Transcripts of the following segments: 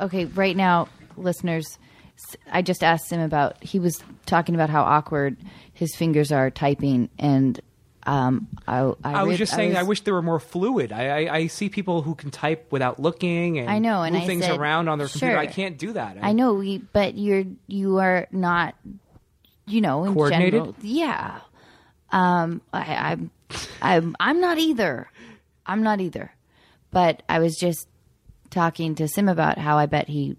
Okay, right now, listeners, I just asked him about. He was talking about how awkward his fingers are typing, and um, I, I, I was read- just saying, I, was- wish they were more fluid. I, I, I see people who can type without looking and I know, and move I things said, around on their computer. I can't do that. I know, we, but you're you are not, you know, in Coordinated? general, yeah. Um, I, I'm, I'm, I'm not either. I'm not either. But I was just talking to Sim about how I bet he.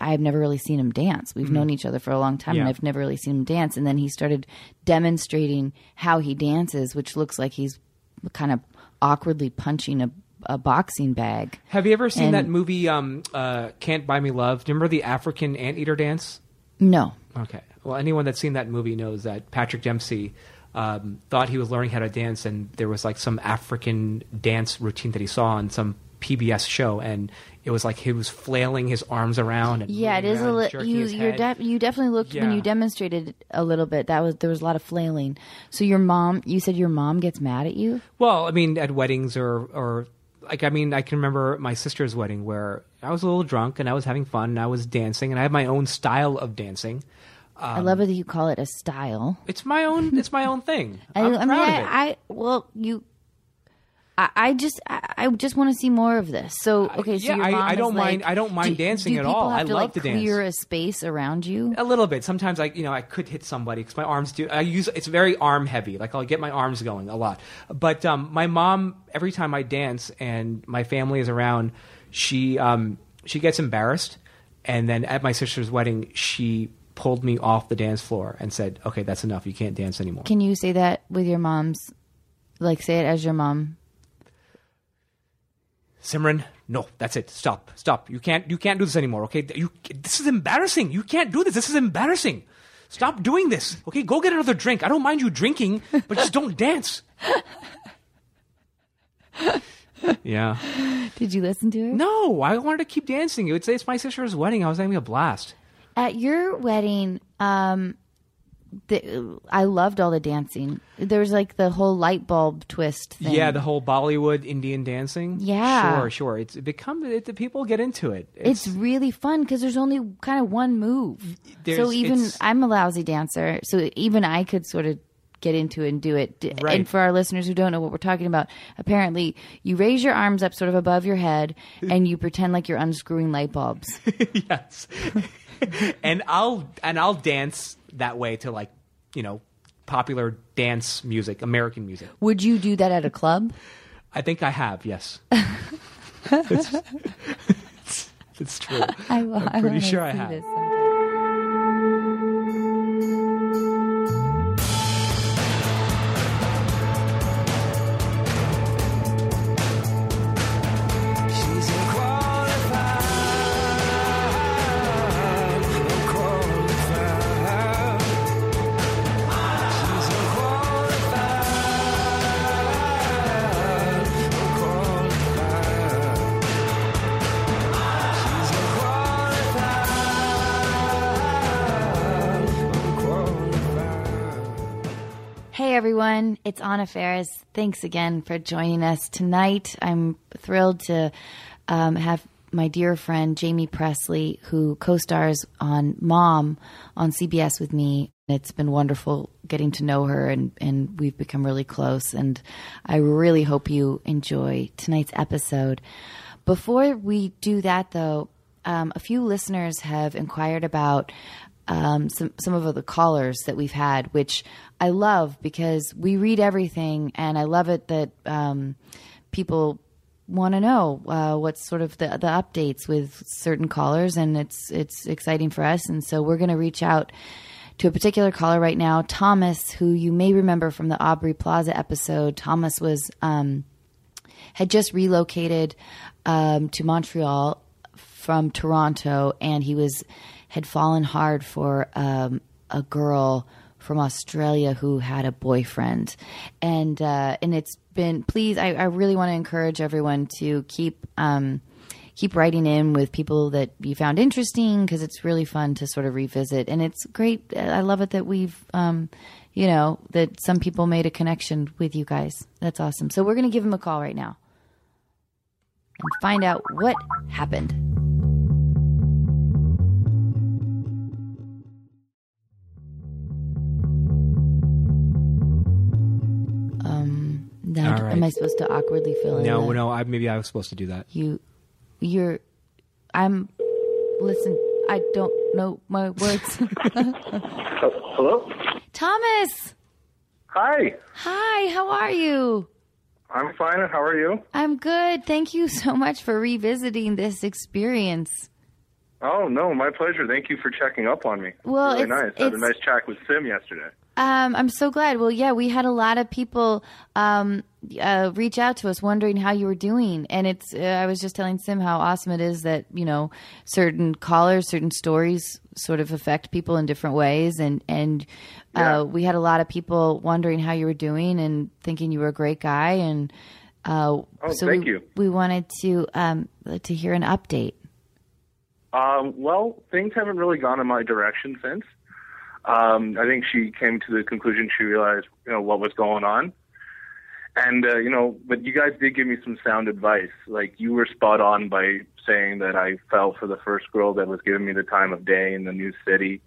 I've never really seen him dance. We've known each other for a long time, and Mm-hmm. I've never really seen him dance. And then he started demonstrating how he dances, which looks like he's kind of awkwardly punching a, a boxing bag. Have you ever seen And- that movie, um, uh, Can't Buy Me Love? Do you remember the African anteater dance? No, Okay. Well, anyone that's seen that movie knows that Patrick Dempsey um, thought he was learning how to dance, and there was like some African dance routine that he saw on some PBS show, and it was like he was flailing his arms around. And Yeah, it is a little. You you're head. you definitely looked when you demonstrated a little bit. That was there was a lot of flailing. So your mom, you said your mom gets mad at you. Well, I mean, at weddings or or like I mean, I can remember my sister's wedding where I was a little drunk and I was having fun and I was dancing and I had my own style of dancing. I love it that you call it a style. It's my own. It's my own thing. I, I'm I proud mean, of I, it. I well, you. I, I just I, I just want to see more of this. So okay, so yeah, your I- mom I don't mind- like- I don't mind do- dancing do at all. Have I to, love like, to dance. Clear a space around you. A little bit. Sometimes I, you know, I could hit somebody because my arms do. I use it's very arm heavy. Like I'll get my arms going a lot. But um, my mom, every time I dance and my family is around, she um, she gets embarrassed. And then at my sister's wedding, she pulled me off the dance floor and said, "Okay, that's enough. You can't dance anymore." Can you say that with your mom's? Like say it as your mom. Simran, no, that's it. Stop, stop. You can't, you can't do this anymore. Okay, you, this is embarrassing. You can't do this. This is embarrassing. Stop doing this. Okay, go get another drink. I don't mind you drinking, but just don't dance. yeah. Did you listen to it? No, I wanted to keep dancing. It would say it's my sister's wedding. I was having a blast. At your wedding, um, the, I loved all the dancing. There was like the whole light bulb twist thing. Yeah, the whole Bollywood Indian dancing. Yeah. sure, sure. It's it become it, the people get into it. it's really fun because there's only kind of one move. So even I'm a lousy dancer, so even I could sort of get into it and do it. Right. And for our listeners who don't know what we're talking about, apparently you raise your arms up sort of above your head and you pretend like you're unscrewing light bulbs. yes. and I'll and I'll dance that way to like, you know, popular dance music, American music. Would you do that at a club? I think I have, yes. it's, it's, it's true. I, I'm pretty wanna sure I have. It's Anna Faris. Thanks again for joining us tonight. I'm thrilled to um, have my dear friend Jaime Pressly, who co stars on Mom on CBS with me. It's been wonderful getting to know her, and, and we've become really close. And I really hope you enjoy tonight's episode. Before we do that, though, um, a few listeners have inquired about um, some some of the callers that we've had, which I love because we read everything, and I love it that um, people want to know uh, what's sort of the the updates with certain callers, and it's it's exciting for us, and so we're going to reach out to a particular caller right now, Thomas, who you may remember from the Aubrey Plaza episode. Thomas was um, had just relocated um, to Montreal from Toronto, and he was had fallen hard for um, a girl from Australia who had a boyfriend, and uh, and it's been. Please, I, I really want to encourage everyone to keep. Um, keep writing in with people that you found interesting because it's really fun to sort of revisit and it's great i love it that we've um, you know that some people made a connection with you guys that's awesome so we're going to give him a call right now and find out what happened All right. Am I supposed to awkwardly fill in? No, the- no. I, maybe I was supposed to do that. You, you're. I'm. Listen, I don't know my words. Hello? Thomas, Hi. hi. How are you? I'm fine. How are you? I'm good. Thank you so much for revisiting this experience. Oh, no, my pleasure. Thank you for checking up on me. Well, really it's- nice. I had a nice chat with Sim yesterday. Um, I'm so glad. Well, yeah, we had a lot of people um, uh, reach out to us wondering how you were doing, and it's. Uh, I was just telling Sim how awesome it is that you know certain callers, certain stories, sort of affect people in different ways, and and Yeah. uh, we had a lot of people wondering how you were doing and thinking you were a great guy, and uh, Oh, so thank we, you. we wanted to um, to hear an update. Um, well, things haven't really gone in my direction since. Um, I think she came to the conclusion she realized, you know, what was going on. And, uh, you know, but you guys did give me some sound advice. Like, you were spot on by saying that I fell for the first girl that was giving me the time of day in the new city.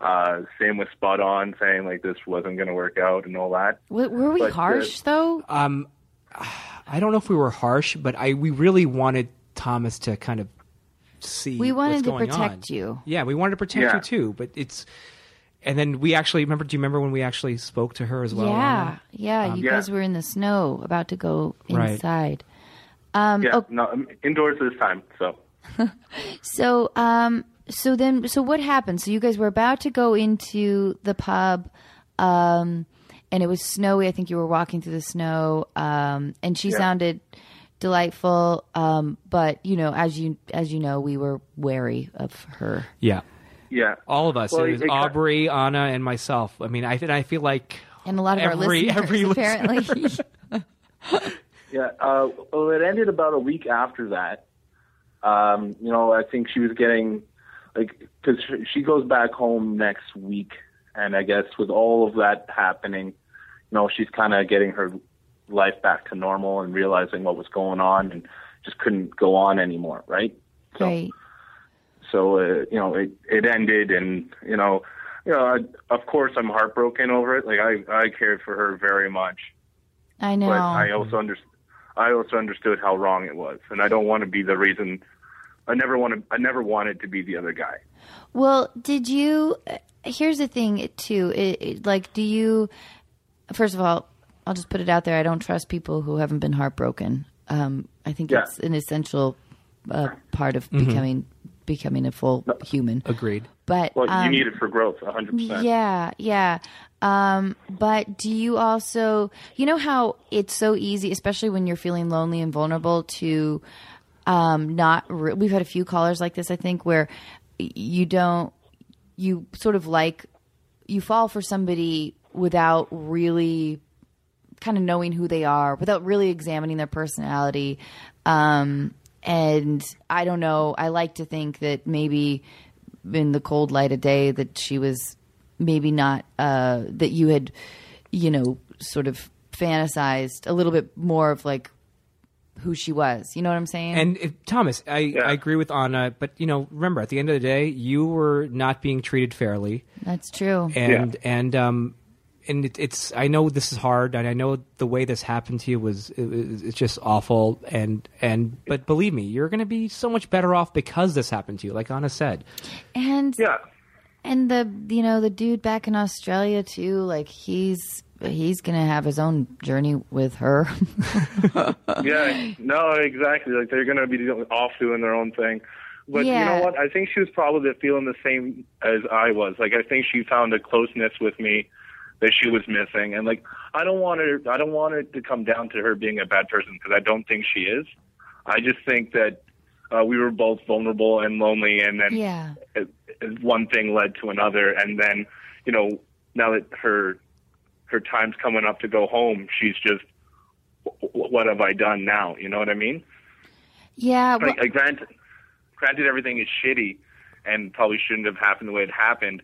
Uh, Sam was spot on saying, like, this wasn't going to work out and all that. W- were we But, uh, harsh though? Um, I don't know if we were harsh, but I we really wanted Thomas to kind of see. We wanted what's to going protect on. you. Yeah, we wanted to protect Yeah. you too. But it's, and then we actually remember. Do you remember when we actually spoke to her as well? yeah, Anna? yeah. you Um, yeah. guys were in the snow, about to go Right. inside. Um, Yeah, oh, no, I'm indoors this time, so. so, um, so then, so what happened? So you guys were about to go into the pub, um, and it was snowy. I think you were walking through the snow, um, and she Yeah. sounded delightful. Um, but you know, as you as you know, we were wary of her. yeah. Yeah. All of us. Well, it was it ki- Aubrey, Anna, and myself. I mean, I and I feel like And a lot of our Every- listeners, every listener. apparently. Yeah. Uh, well, it ended about a week after that. Um, you know, I think she was getting like because she goes back home next week, and I guess with all of that happening, you know, she's kind of getting her life back to normal and realizing what was going on, and just couldn't go on anymore, right? So, Right. So uh, you know, it it ended, and you know, you know, I, of course, I'm heartbroken over it. Like I I cared for her very much I know. but I also under, I also understood how wrong it was, and I don't want to be the reason. I never want to. I never wanted to be the other guy. Well, did you? uh, Here's the thing, too. It, it, like, do you? First of all, I'll just put it out there. I don't trust people who haven't been heartbroken. Um, I think Yeah. it's an essential uh, part of becoming becoming a full human. agreed. But Well, um, you need it for growth, hundred percent. yeah, yeah. Um, but do you also, you know, how it's so easy, especially when you're feeling lonely and vulnerable, to um, not. Re- We've had a few callers like this, I think, where you don't, you sort of like, you fall for somebody without really kind of knowing who they are, without really examining their personality. Um, and I don't know. I like to think that maybe in the cold light of day that she was maybe not uh, that you had, you know, sort of fantasized a little bit more of like who she was. You know what I'm saying? And if, Thomas, I, I agree with Anna, but you know, remember at the end of the day, you were not being treated fairly, That's true. and and um, and it, it's I know this is hard, and I know the way this happened to you was it, was- it's just awful, and and but believe me, you're going to be so much better off because this happened to you, like Anna said. And Yeah, and the you know the dude back in Australia too. Like he's he's gonna have his own journey with her. yeah, no, exactly. Like they're gonna be off doing their own thing. But you know what? I think she was probably feeling the same as I was. Like I think she found a closeness with me that she was missing, and like I don't want her. I don't want it to come down to her being a bad person because I don't think she is. I just think that uh, we were both vulnerable and lonely, and then yeah. one thing led to another, and then you know now that her her time's coming up to go home, she's just "Wh- wh- what have I done now? You know what I mean? Yeah. Well, Like, like granted, granted everything is shitty and probably shouldn't have happened the way it happened,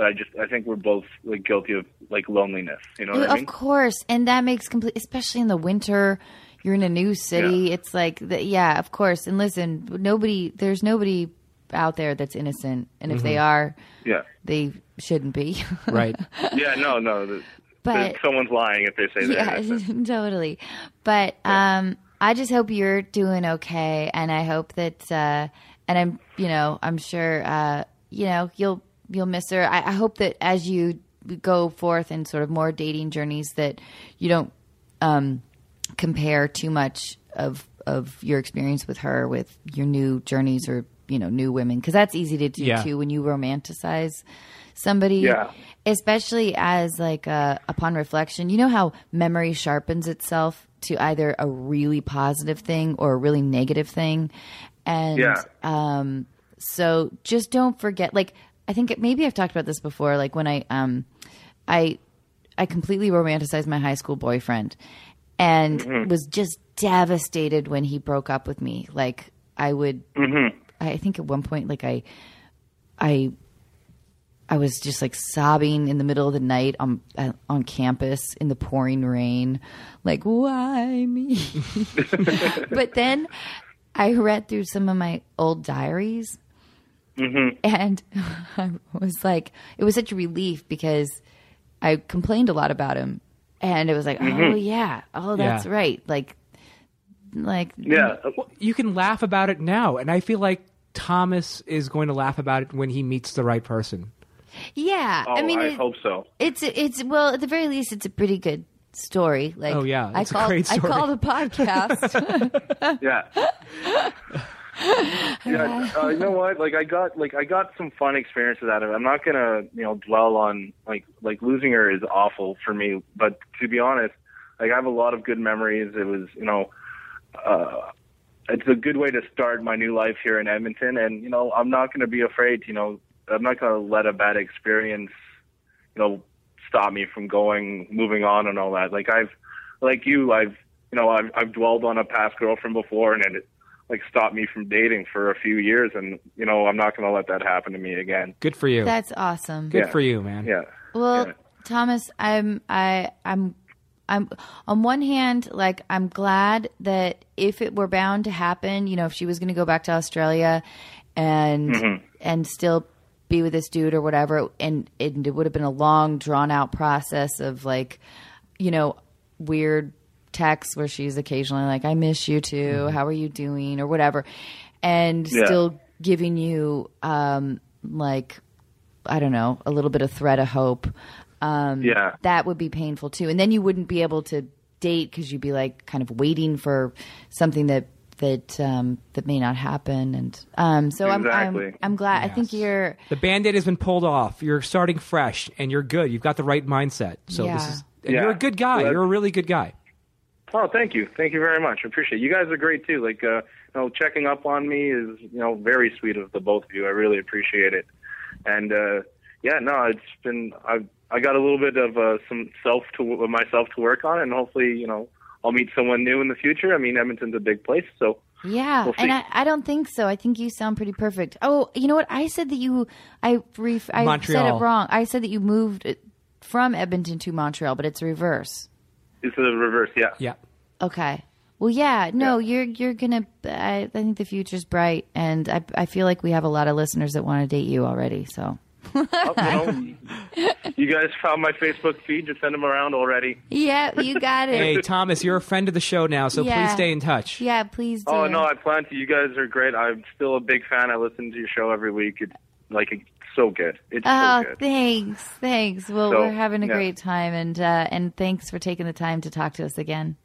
but I just I think we're both like guilty of like loneliness. You know what I of mean? course, and that makes complete, especially in the winter. You're in a new city. Yeah. It's like, the, yeah, of course. And listen, nobody, there's nobody out there that's innocent, and if they are, Yeah. they shouldn't be. Right. Yeah. No. No. The, but someone's lying if they say they're yeah, innocent. totally. But um, I just hope you're doing okay, and I hope that, uh, and I'm, you know, I'm sure, uh, you know, you'll you'll miss her. I, I hope that as you go forth in sort of more dating journeys, that you don't um, compare too much of of your experience with her with your new journeys or you know new women because that's easy to do Yeah. too when you romanticize somebody Yeah. especially as like uh, upon reflection you know how memory sharpens itself to either a really positive thing or a really negative thing and Yeah. um so just don't forget like i think it, maybe i've talked about this before like when i um i i completely romanticized my high school boyfriend and was just devastated when he broke up with me. Like i would i think at one point like i i I was just like sobbing in the middle of the night on uh, on campus in the pouring rain, like why me? but then I read through some of my old diaries, Mm-hmm. and I was like, it was such a relief because I complained a lot about him, and it was like, mm-hmm. oh yeah, oh that's Yeah. right, like, like Yeah. Well, you can laugh about it now, and I feel like Thomas is going to laugh about it when he meets the right person. yeah. Oh, I mean, it- hope so. It's it's well, at the very least, it's a pretty good story. Like, Oh, yeah, I it's a call great I story. call the podcast. Yeah. yeah, uh, you know what? Like I got like I got some fun experiences out of it. I'm not gonna you know dwell on like like losing her is awful for me, but to be honest, like I have a lot of good memories. It was you know, uh, it's a good way to start my new life here in Edmonton, and you know I'm not gonna be afraid. You know, I'm not gonna let a bad experience, you know, stop me from going moving on and all that. Like I've like you, I've you know I've I've dwelled on a past girlfriend before, and it like stopped me from dating for a few years, and you know I'm not going to let that happen to me again. Good for you. That's awesome. Good Yeah. for you, man. Yeah. Well, Yeah. Thomas, I'm I I'm I'm on one hand like I'm glad that if it were bound to happen, you know, if she was going to go back to Australia and Mm-hmm. and still be with this dude or whatever and, and it would have been a long drawn out process of like you know weird texts where she's occasionally like I miss you too, how are you doing or whatever and Mm-hmm. Yeah. still giving you um like I don't know, a little bit of thread of hope. Um, Yeah. that would be painful too. And then you wouldn't be able to date because you'd be like kind of waiting for something that that um, that may not happen. And um, so I'm, I'm I'm glad. I think you're The band-aid has been pulled off. You're starting fresh, and you're good. You've got the right mindset. So Yeah. this is. And Yeah. you're a good guy. Well, you're a really good guy. Oh, thank you, thank you very much. I appreciate it. You guys are great too. Like, uh, you know, checking up on me is, you know, very sweet of the both of you. I really appreciate it. And uh, yeah, no, it's been I I got a little bit of uh, some self to myself to work on, and hopefully, you know, I'll meet someone new in the future. I mean, Edmonton's a big place, so yeah, We'll and. I, I don't think so. I think you sound pretty perfect. Oh, you know what? I said that you I ref, I said it wrong. I said that you moved from Edmonton to Montreal, but it's reverse. It's the reverse. Yeah. Yeah. Okay. Well, yeah, no, you're you're gonna. I, I think the future's bright, and I I feel like we have a lot of listeners that want to date you already. So Oh, you, you guys found my Facebook feed. Just send them around already. yeah, you got it. Hey, Thomas, you're a friend of the show now, so Yeah. please stay in touch. yeah, please. Do. Oh no, I plan to. You guys are great. I'm still a big fan. I listen to your show every week. It's like it's so good. It's Oh, so good. thanks, thanks. Well, So, we're having a yeah. great time, and uh, and thanks for taking the time to talk to us again.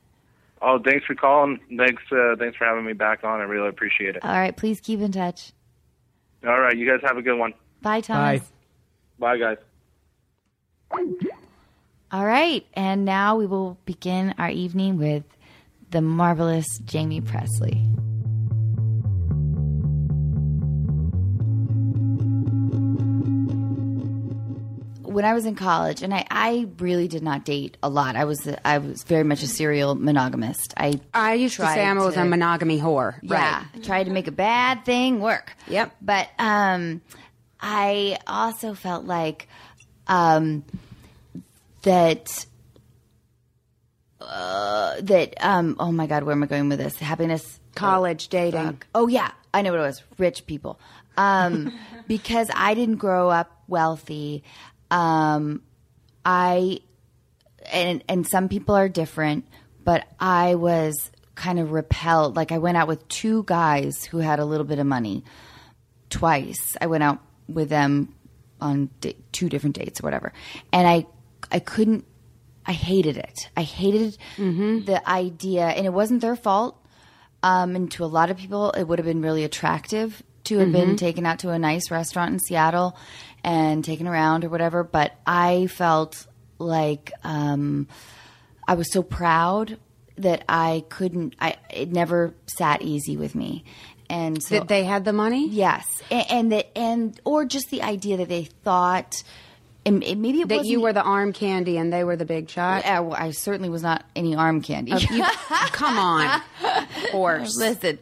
Oh, thanks for calling. Thanks, uh, thanks for having me back on. I really appreciate it. All right, please keep in touch. All right, you guys have a good one. Bye, Thomas. Bye. Bye, guys. All right, and now we will begin our evening with the marvelous Jaime Pressly. When I was in college, and I, I really did not date a lot. I was I was very much a serial monogamist. I I used to say I was to- a monogamy whore. yeah, Right. tried to make a bad thing work. Yep. But um, I also felt like um, that uh, that um, oh my god, where am I going with this? Happiness, College dating. Fuck. Oh yeah, I know what it was. Rich people. Um, because I didn't grow up wealthy. Um, I and and some people are different, but I was kind of repelled. Like I went out with two guys who had a little bit of money twice. I went out with them on two different dates or whatever, and I I couldn't. I hated it. I hated the idea, and it wasn't their fault. Um, and to a lot of people, it would have been really attractive to have been taken out to a nice restaurant in Seattle and taken around or whatever. But I felt like um, I was so proud that I couldn't. I it never sat easy with me, and so That they had the money? yes, and, and that and or just the idea that they thought. And it- maybe it That you were the arm candy and they were the big shot? I, I certainly was not any arm candy. You- come on. Horse. Listen.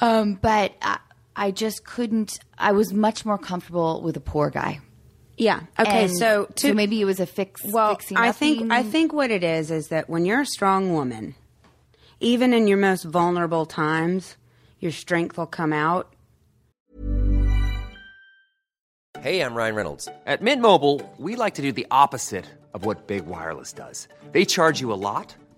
Um, but I, I just couldn't. I was much more comfortable with a poor guy. Yeah. Okay. And so, to, so maybe it was a fix. well, fixing I think. I think what it is is that when you're a strong woman, even in your most vulnerable times, your strength will come out. Hey, I'm Ryan Reynolds. At Mint Mobile, we like to do the opposite of what Big Wireless does. They charge you a lot,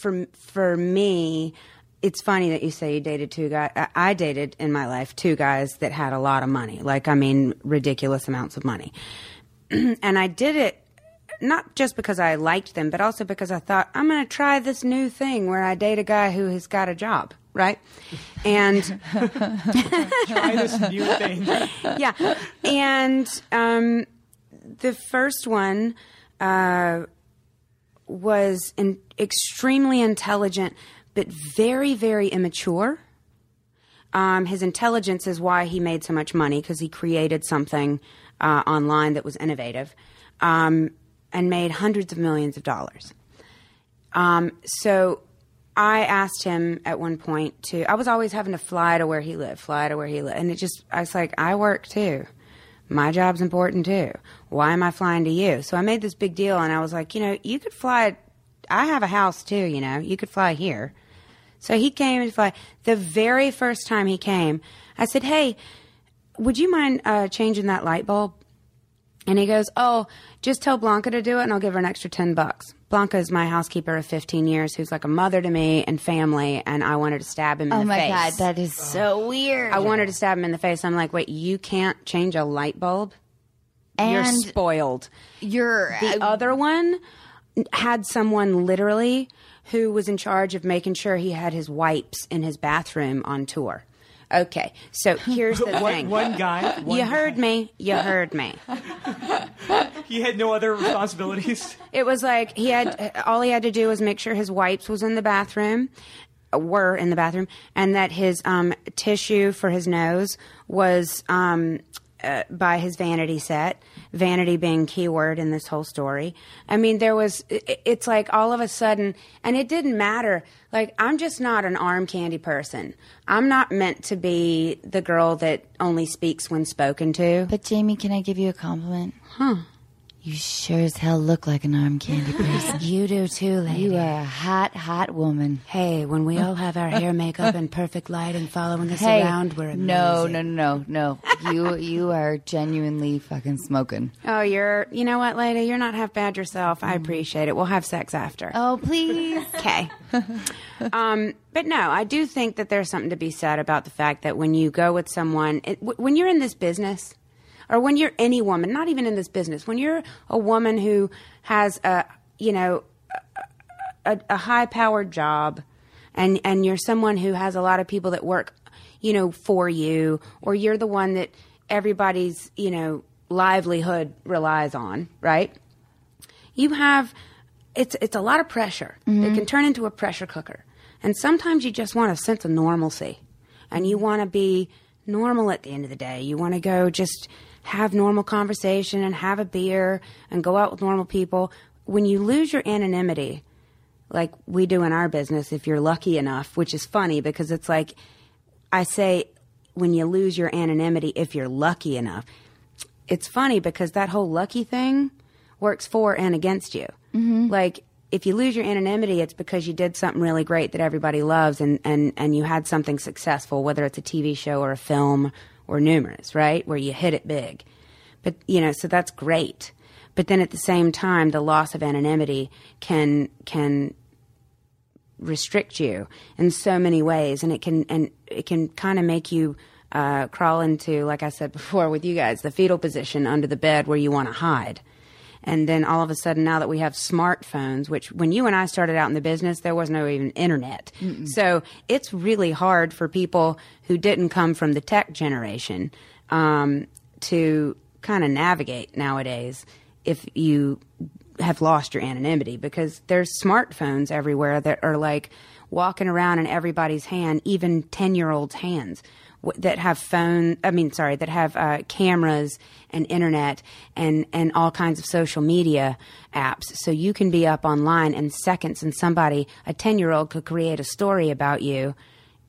for for me, it's funny that you say you dated two guys. I, I dated in my life two guys that had a lot of money, like I mean, ridiculous amounts of money, and I did it not just because I liked them, but also because I thought I'm going to try this new thing where I date a guy who has got a job, right? And Try this new thing. yeah, and um, the first one uh, was extremely intelligent, but very, very immature. Um, his intelligence is why he made so much money because he created something uh, online that was innovative um, and made hundreds of millions of dollars. Um, so I asked him at one point to, I was always having to fly to where he lived, fly to where he lived. And it just, I was like, I work too. My job's important too. Why am I flying to you? So I made this big deal and I was like, you know, you could fly, I have a house too, you know, you could fly here. So he came and fly. The very first time he came, I said, hey, would you mind uh, changing that light bulb? And he goes, "Oh, just tell Blanca to do it, and I'll give her an extra ten bucks." Blanca is my housekeeper of fifteen years, who's like a mother to me and family, and I wanted to stab him in Oh the my face. god, that is so weird. I wanted to stab him in the face. I'm like, "Wait, you can't change a light bulb? You're spoiled." you're The other one had someone literally who was in charge of making sure he had his wipes in his bathroom on tour. Okay, so here's the thing. One, one guy. One you heard me. You heard me. He had no other responsibilities. It was like he had all he had to do was make sure his wipes was in the bathroom, were in the bathroom, and that his um, tissue for his nose was um, uh, by his vanity set. Vanity being keyword in this whole story. I mean, there was, it's like all of a sudden, and it didn't matter. Like I'm just not an arm candy person. I'm not meant to be the girl that only speaks when spoken to. But Jaime, can I give you a compliment? Huh. You sure as hell look like an arm candy person. You do too, lady. you are a hot, hot woman. Hey, when we all have our hair, makeup, and perfect light, and following us Hey, around, we're amazing. no, no, no, no, no. You, you are genuinely fucking smoking. Oh, you're. You know what, lady? You're not half bad yourself. I appreciate it. We'll have sex after. Oh, please. Okay. um, but no, I do think that there's something to be said about the fact that when you go with someone, it, w- when you're in this business, or when you're any woman, not even in this business, when you're a woman who has a, you know, a, a high powered job and and you're someone who has a lot of people that work you know for you or you're the one that everybody's you know livelihood relies on right? You have it's it's a lot of pressure. It mm-hmm. can turn into a pressure cooker. And sometimes you just want a sense of normalcy. And you want to be normal at the end of the day. You want to go just have normal conversation and have a beer and go out with normal people when you lose your anonymity like we do in our business if you're lucky enough, which is funny because it's like I say when you lose your anonymity if you're lucky enough. It's funny because that whole lucky thing works for and against you. Mm-hmm. Like if you lose your anonymity, it's because you did something really great that everybody loves and, and, and you had something successful, whether it's a TV show or a film or numerous, right? Where you hit it big. But, you know, so that's great. But then at the same time, the loss of anonymity can, can restrict you in so many ways and it can and it can kind of make you uh, crawl into like i said before with you guys the fetal position under the bed where you want to hide and then all of a sudden now that we have smartphones which when you and i started out in the business there was no even internet. So it's really hard for people who didn't come from the tech generation um, to kind of navigate nowadays if you have lost your anonymity because there's smartphones everywhere that are like walking around in everybody's hand, even 10 year olds' hands that have phone, I mean, sorry, that have uh, cameras and internet and, and all kinds of social media apps. So you can be up online in seconds and somebody, a 10 year old could create a story about you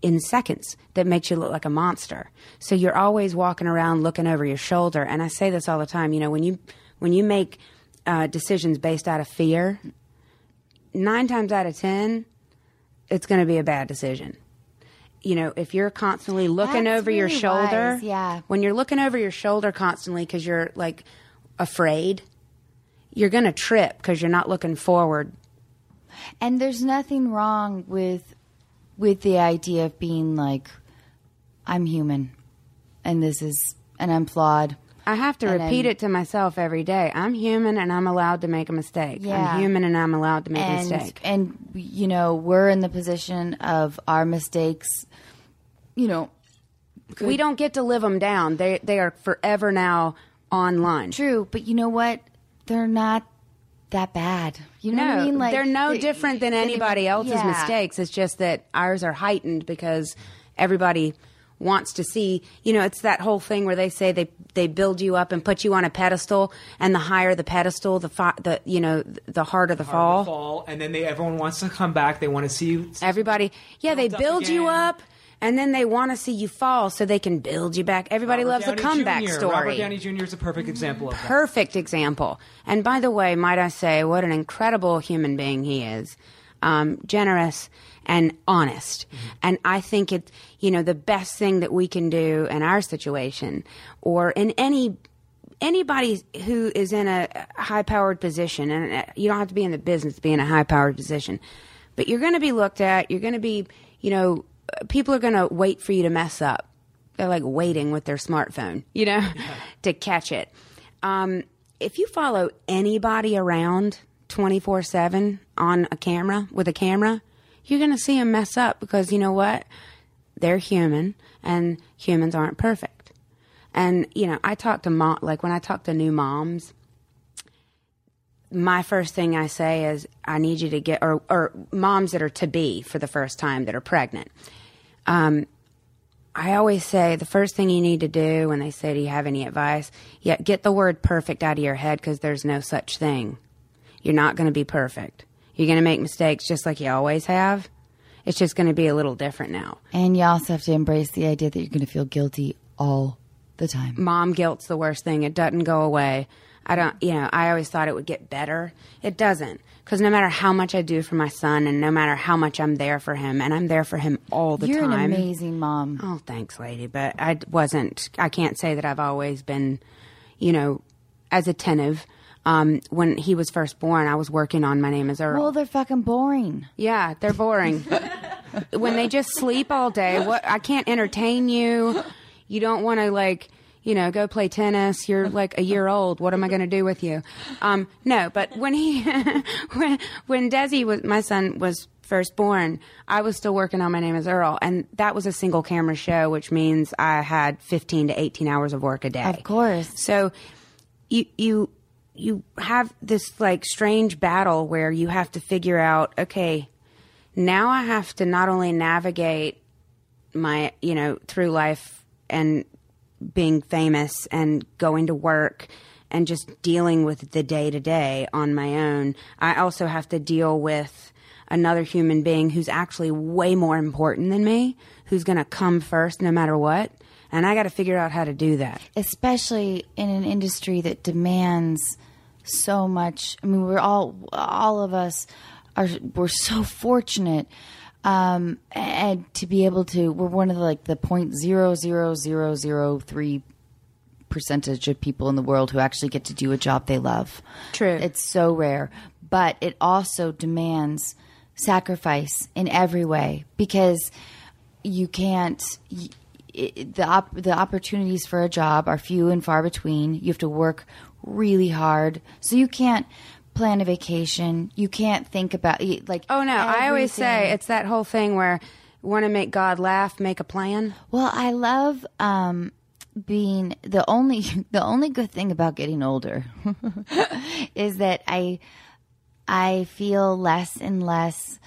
in seconds that makes you look like a monster. So you're always walking around looking over your shoulder. And I say this all the time, you know, when you, when you make uh, decisions based out of fear, nine times out of ten, it's going to be a bad decision. You know, if you're constantly looking That's over your shoulder, wise, yeah. when you're looking over your shoulder constantly because you're like afraid, you're going to trip because you're not looking forward. And there's nothing wrong with with the idea of being like, I'm human, and this is, and I'm flawed. I have to And repeat then- it to myself every day. I'm human and I'm allowed to make a mistake. Yeah. I'm human and I'm allowed to make a and mistake. and you know we're in the position of our mistakes. You know, we don't get to live them down. They they are forever now online. true, but you know what? They're not that bad. You know no, what I mean? Like they're no they- different than they- anybody else's yeah. mistakes. It's just that ours are heightened because everybody wants to see. You know, it's that whole thing where they say they they build you up and put you on a pedestal, and the higher the pedestal, the fi- the you know the harder the fall. fall, and then they everyone wants to come back. They want to see you. Everybody, yeah, they build you up. And then they want to see you fall so they can build you back. Everybody Robert loves Downey a comeback Jr. story. Robert Downey Jr. is a perfect example of that. perfect example. And by the way, might I say, what an incredible human being he is. Um, generous and honest. And I think it, you know, the best thing that we can do in our situation or in any anybody who is in a high powered position, and uh, you don't have to be in the business to be in a high powered position, but you're going to be looked at. You're going to be, you know, people are going to wait for you to mess up. They're like waiting with their smartphone, you know, to catch it. Um, if you follow anybody around 24 7 on a camera with a camera, you're going to see them mess up because you know what? They're human and humans aren't perfect. And, you know, I talk to mom, like when I talk to new moms, my first thing I say is, I need you to get, or, or moms that are to be for the first time that are pregnant. Um, I always say the first thing you need to do when they say, Do you have any advice? Yeah, get the word perfect out of your head because there's no such thing. You're not going to be perfect. You're going to make mistakes just like you always have. It's just going to be a little different now. And you also have to embrace the idea that you're going to feel guilty all the time. mom guilt's the worst thing. It doesn't go away. I don't, you know, I always thought it would get better. It doesn't. Because no matter how much I do for my son and no matter how much I'm there for him, and I'm there for him all the You're time. an amazing mom. Oh, thanks, lady. But I wasn't, I can't say that I've always been, you know, as attentive. Um, when he was first born, I was working on My Name is Earl. Well, they're fucking boring. Yeah, they're boring. when they just sleep all day, what I can't entertain you. You don't want to like, you know, go play tennis. You're like a year old. What am I going to do with you? Um, no, but when he, when when Dezi was my son was first born, I was still working on My Name Is Earl, and that was a single camera show, which means I had 15 to 18 hours of work a day. Of course. So you you you have this like strange battle where you have to figure out okay now i have to not only navigate my you know through life and being famous and going to work and just dealing with the day to day on my own i also have to deal with another human being who's actually way more important than me, who's going to come first no matter what. And I got to figure out how to do that. especially in an industry that demands so much. I mean, we're all all of us are we're so fortunate um, and to be able to. We're one of the, like the point zero zero zero zero three percentage of people in the world who actually get to do a job they love. True. It's so rare, but it also demands sacrifice in every way because you can't. y- It, the op- the opportunities for a job are few and far between. You have to work really hard, so you can't plan a vacation. You can't think about like. Oh no, I always say it's that whole thing where want to make God laugh, make a plan. Well, I love um, being the only the only good thing about getting older is that I I feel less and less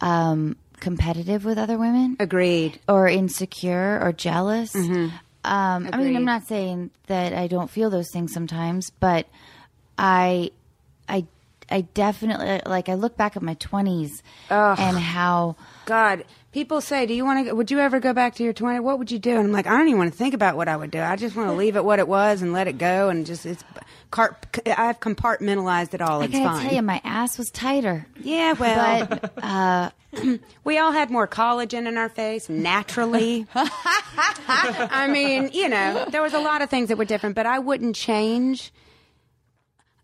um, competitive with other women Agreed. or insecure or jealous. Um, I mean, I'm not saying that I don't feel those things sometimes, but I, I, I definitely like. I look back at my 20s and how God, people say, "Do you want to? Would you ever go back to your 20? What would you do?" And I'm like, I don't even want to think about what I would do. I just want to leave it what it was and let it go, and just it's. I've compartmentalized it all. I It's gotta fine. tell you, my ass was tighter. yeah, well, But we all had more collagen in our face naturally. I mean, you know, there was a lot of things that were different, but I wouldn't change.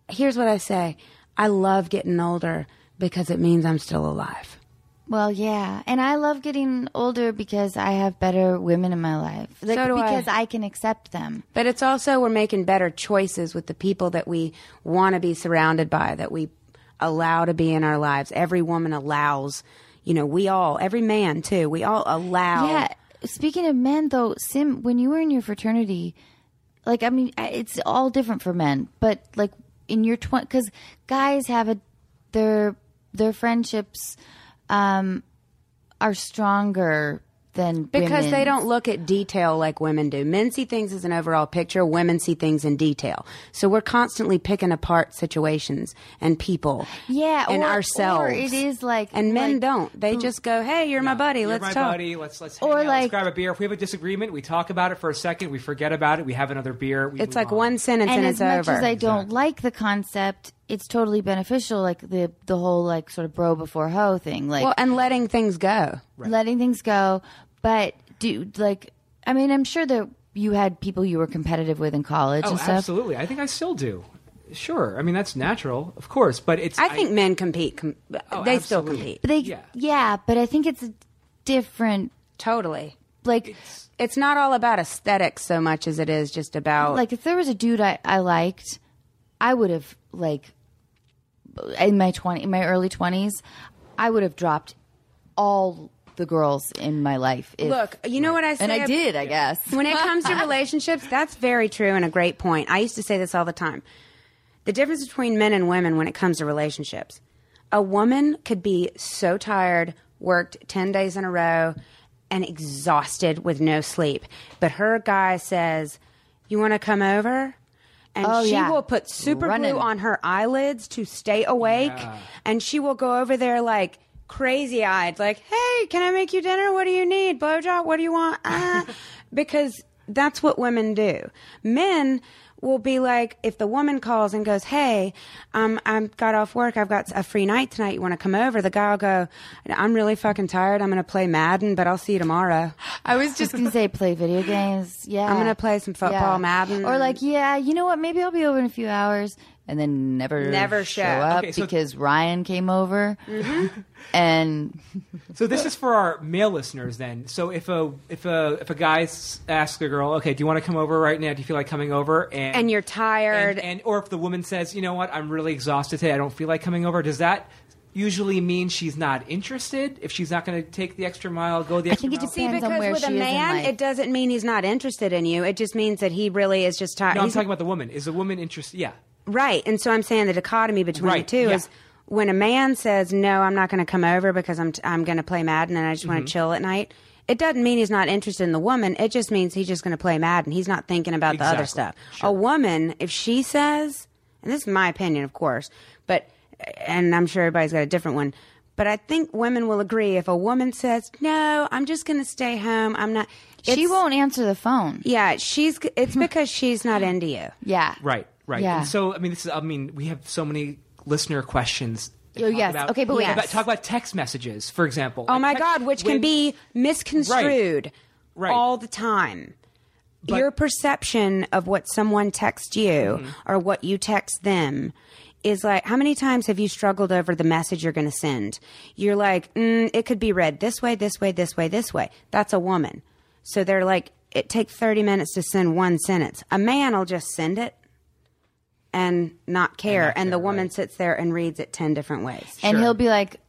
Here's what I say: I love getting older because it means I'm still alive. Well, yeah, and I love getting older because I have better women in my life. Like, So do I. because I. can accept them. But it's also we're making better choices with the people that we want to be surrounded by, that we allow to be in our lives. Every woman allows, you know, we all, every man too, we all allow. Yeah. Speaking of men, though, Sim, when you were in your fraternity, like I mean, it's all different for men, but like in your twenty, because guys have a their their friendships um, are stronger than Because they don't look at detail like women do. Men see things as an overall picture, women see things in detail. So we're constantly picking apart situations and people. Yeah, and or- ourselves. or it is like- And men like- don't. They just go, hey, you're my buddy, You're let's my talk. buddy. Let's let's hang Or out, let's like- grab a beer. If we have a disagreement, we talk about it for a second. We forget about it. We have another beer. We It's like on. one sentence and, and it's as much over. as I don't like the concept, it's totally beneficial. Like the the whole like sort of bro before hoe thing. Like well, and letting things go. letting things go. But dude like I mean, I'm sure that you had people you were competitive with in college Oh, and stuff. absolutely. I think I still do. Sure. I mean, that's natural, of course. But it's. I think men compete. Com- Oh, they still compete. But they Yeah. yeah. but I think it's a different Totally. like It's not all about aesthetics so much as it is just about. like if there was a dude I, I liked, I would have like in my twenty in my early twenties, I would have dropped all the girls in my life. if- Look, you know what I say? and I ab- did, I guess. when it comes to relationships, that's very true and a great point. I used to say this all the time. The difference between men and women when it comes to relationships. A woman could be so tired, worked 10 days in a row, and exhausted with no sleep. But her guy says, You want to come over? And Oh, she yeah. will put super Running. glue on her eyelids to stay awake. And she will go over there like crazy eyed, like, Hey, can I make you dinner? What do you need? Blowjob? What do you want? Ah. because that's what women do. Men will be like, if the woman calls and goes, "Hey, um, I got off work. I've got a free night tonight. You want to come over?" The guy will go, "I'm really fucking tired. I'm going to play Madden, but I'll see you tomorrow." I was just gonna say play video games. Yeah, I'm gonna play some football, Madden. or like yeah, you know what? Maybe I'll be over in a few hours, and then never Never show. up Okay, so- because Ryan came over, Mm-hmm. and So this is for our male listeners then. So if a if a if a guy asks a girl, okay, do you want to come over right now? Do you feel like coming over? And And you're tired. And, and or if the woman says, you know what, I'm really exhausted today. I don't feel like coming over. Does that usually mean she's not interested? If she's not going to take the extra mile, go the I extra think it mile. See, Depends on because where with a she is in man, life. it doesn't mean he's not interested in you. It just means that he really is just tired. no, I'm He's- talking about the woman. Is the woman interested? Yeah. Right. And so I'm saying the dichotomy between Right, the two yeah. is when a man says, "No, I'm not going to come over because I'm I'm going to play Madden and I just want Mm-hmm. to chill at night." It doesn't mean he's not interested in the woman. It just means he's just going to play Madden. He's not thinking about the other stuff. Sure. A woman, if she says, and this is my opinion, of course, but and I'm sure everybody's got a different one, But I think women will agree if a woman says, "No, I'm just going to stay home. I'm not." she won't answer the phone. Yeah, she's. It's because she's not into you. Yeah. Right, right. Yeah. And so, I mean, this is. I mean, we have so many listener questions. Oh, yes. about- Okay, but wait. about- talk about text messages, for example. Oh Like my text- God, which when- can be misconstrued Right. all the time. But- Your perception of what someone texts you Mm-hmm. or what you text them is like, how many times have you struggled over the message you're going to send? You're like, mm, it could be read this way, this way, this way, this way. That's a woman. So they're like, it takes 30 minutes to send one sentence. A man will just send it and not care. And, the care, woman right. sits there and reads it 10 different ways. And he'll be like,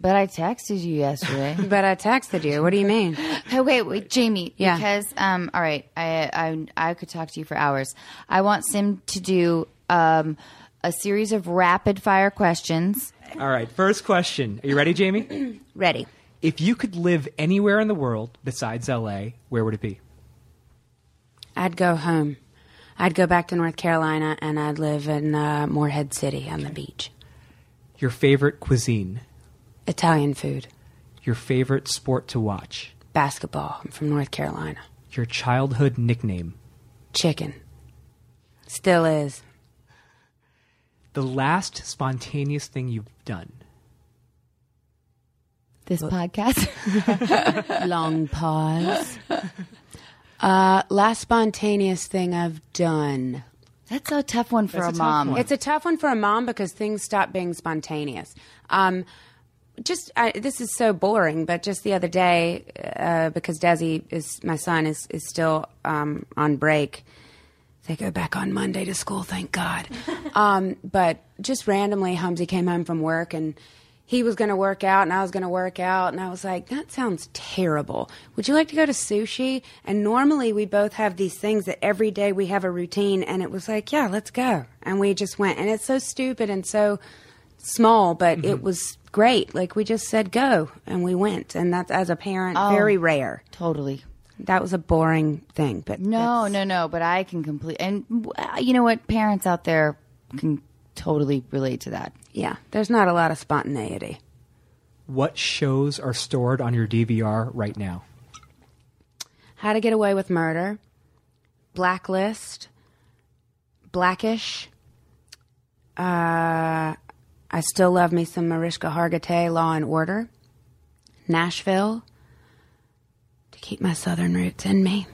but I texted you yesterday. But I texted you. What do you mean? Hey, wait, wait, Jaime. Yeah. Because, um, all right, I, I, I could talk to you for hours. I want Sim to do um, a series of rapid fire questions. All right, first question. Are you ready, Jaime? Ready. if you could live anywhere in the world besides LA, where would it be? I'd go home. I'd go back to North Carolina and I'd live in uh, Morehead City on the beach. Your favorite cuisine? Italian food, Your favorite sport to watch? basketball. I'm from North Carolina. Your childhood nickname? Chicken. Still is. The last spontaneous thing you've done? This podcast. Long pause. Uh, last spontaneous thing I've done. That's a tough one for That's a a mom. one. It's a tough one for a mom because things stop being spontaneous. Um, just I, this is so boring, but just the other day, uh, because Dezi is my son is is still um, on break. They go back on Monday to school, thank God. um, but just randomly, Hamzi came home from work and he was going to work out and I was going to work out. And I was like, that sounds terrible. Would you like to go to sushi? And normally we both have these things that every day we have a routine. And it was like, yeah, let's go. And we just went. And it's so stupid and so small, but it was great. Like we just said go and we went. And that's as a parent, very rare. totally. That was a boring thing, but No, no, no. But I can complete. And uh, you know what? Parents out there can totally relate to that. yeah, there's not a lot of spontaneity. What shows are stored on your DVR right now? How to Get Away with Murder, Blacklist, Blackish. Uh, I still love me some Mariska Hargitay, Law and Order, Nashville, to keep my Southern roots in me.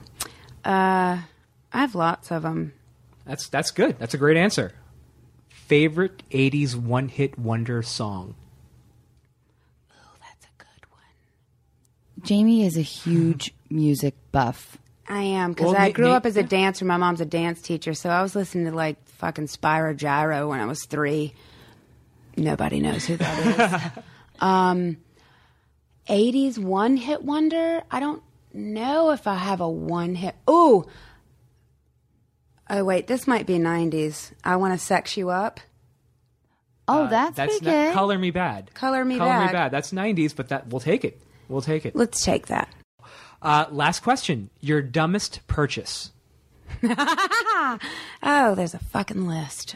Uh, I have lots of them. That's that's good. That's a great answer. Favorite '80s one-hit wonder song? Oh, that's a good one. Jaime is a huge music buff. I am because Well, I grew na- up as a dancer. My mom's a dance teacher, so I was listening to like fucking Spyro Gyra when I was three. Nobody knows who that is. um, 80s one hit wonder. I don't know if I have a one hit. Ooh. Oh wait, this might be 90s. I want to sex you up. Oh, that's, That's pretty not- good. Color Me Badd. Color Me Color Me Bad. Bad. That's '90s, but that we'll take it. We'll take it. Let's take that. Uh, last question. Your dumbest purchase? Oh, there's a fucking list.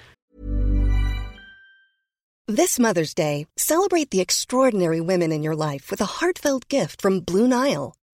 This Mother's Day, celebrate the extraordinary women in your life with a heartfelt gift from Blue Nile.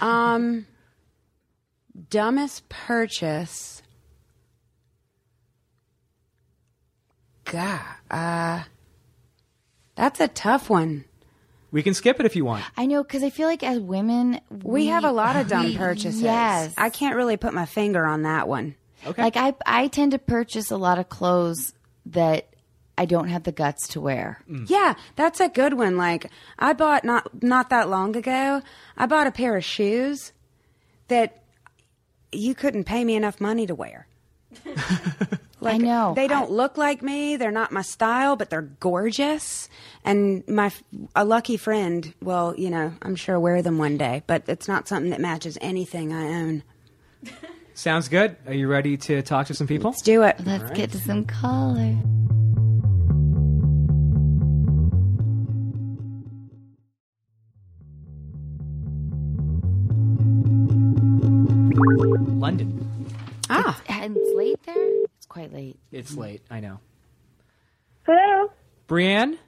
Um, dumbest purchase. God, uh, that's a tough one. We can skip it if you want. I know because I feel like as women, We have a lot of dumb we- purchases. Yes, I can't really put my finger on that one. Okay. Like I, I tend to purchase a lot of clothes that I don't have the guts to wear. Mm. Yeah, that's a good one. Like I bought not not that long ago, I bought a pair of shoes that you couldn't pay me enough money to wear. I know. They don't look like me. They're not my style, but they're gorgeous. And my a lucky friend will, you know, I'm sure wear them one day, but it's not something that matches anything I own. Sounds good. Are you ready to talk to some people? Let's do it. Let's get to some color. London. Ah, And it's late there. It's quite late. It's late. I know. Hello. Brienne.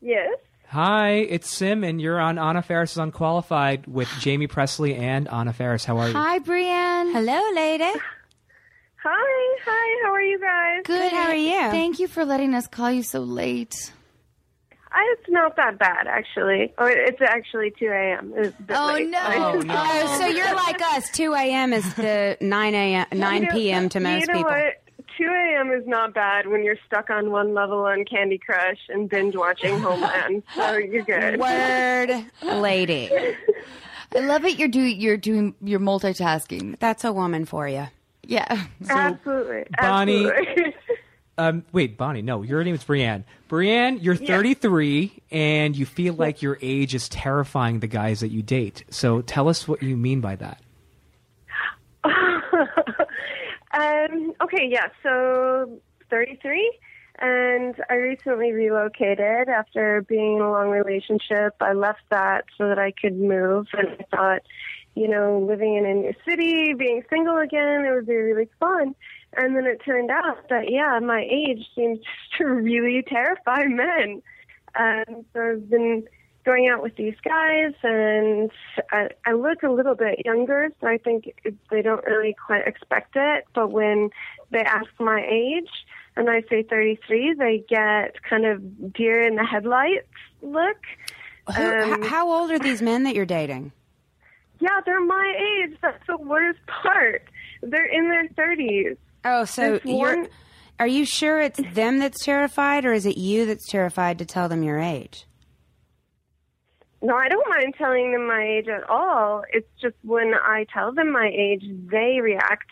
Yes. Hi, it's Sim, and you're on Anna Faris is Unqualified with Jaime Pressly and Anna Faris. How are you? Hi, Brienne. hello, lady. Hi. Hi. How are you guys? Good. how are you? Thank you for letting us call you so late. I, it's not that bad, actually. Oh, it's actually 2 a.m. It's a bit oh, oh no! Oh, so you're like us. 2 a.m. is the 9 a.m. 9 p.m. to most you know people. What? 2 a.m. is not bad when you're stuck on one level on Candy Crush and binge watching Homeland. So you're good. Word, lady. I love it. You're doing. You're doing. You're multitasking. That's a woman for you. Yeah. Absolutely. Bonnie- Absolutely. Um, wait, Bonnie. No, your name is Brienne. Brienne, you're 33, and you feel like your age is terrifying the guys that you date. So tell us what you mean by that. um, okay, yeah, so 33, and I recently relocated after being in a long relationship. I left that so that I could move, and I thought, you know, living in a new city, being single again, it would be really fun. And then it turned out that, yeah, my age seems to really terrify men. And so I've been going out with these guys, and I, I look a little bit younger, so I think it, they don't really quite expect it. But when they ask my age, and I say 33, they get kind of deer in the headlights look. Who, Um, h- how old are these men that you're dating? Yeah, they're my age. That's the worst part. They're in their 30s. Oh, so There's you're. one- Are you sure it's them that's terrified, or is it you that's terrified to tell them your age? No, I don't mind telling them my age at all. It's just when I tell them my age, they react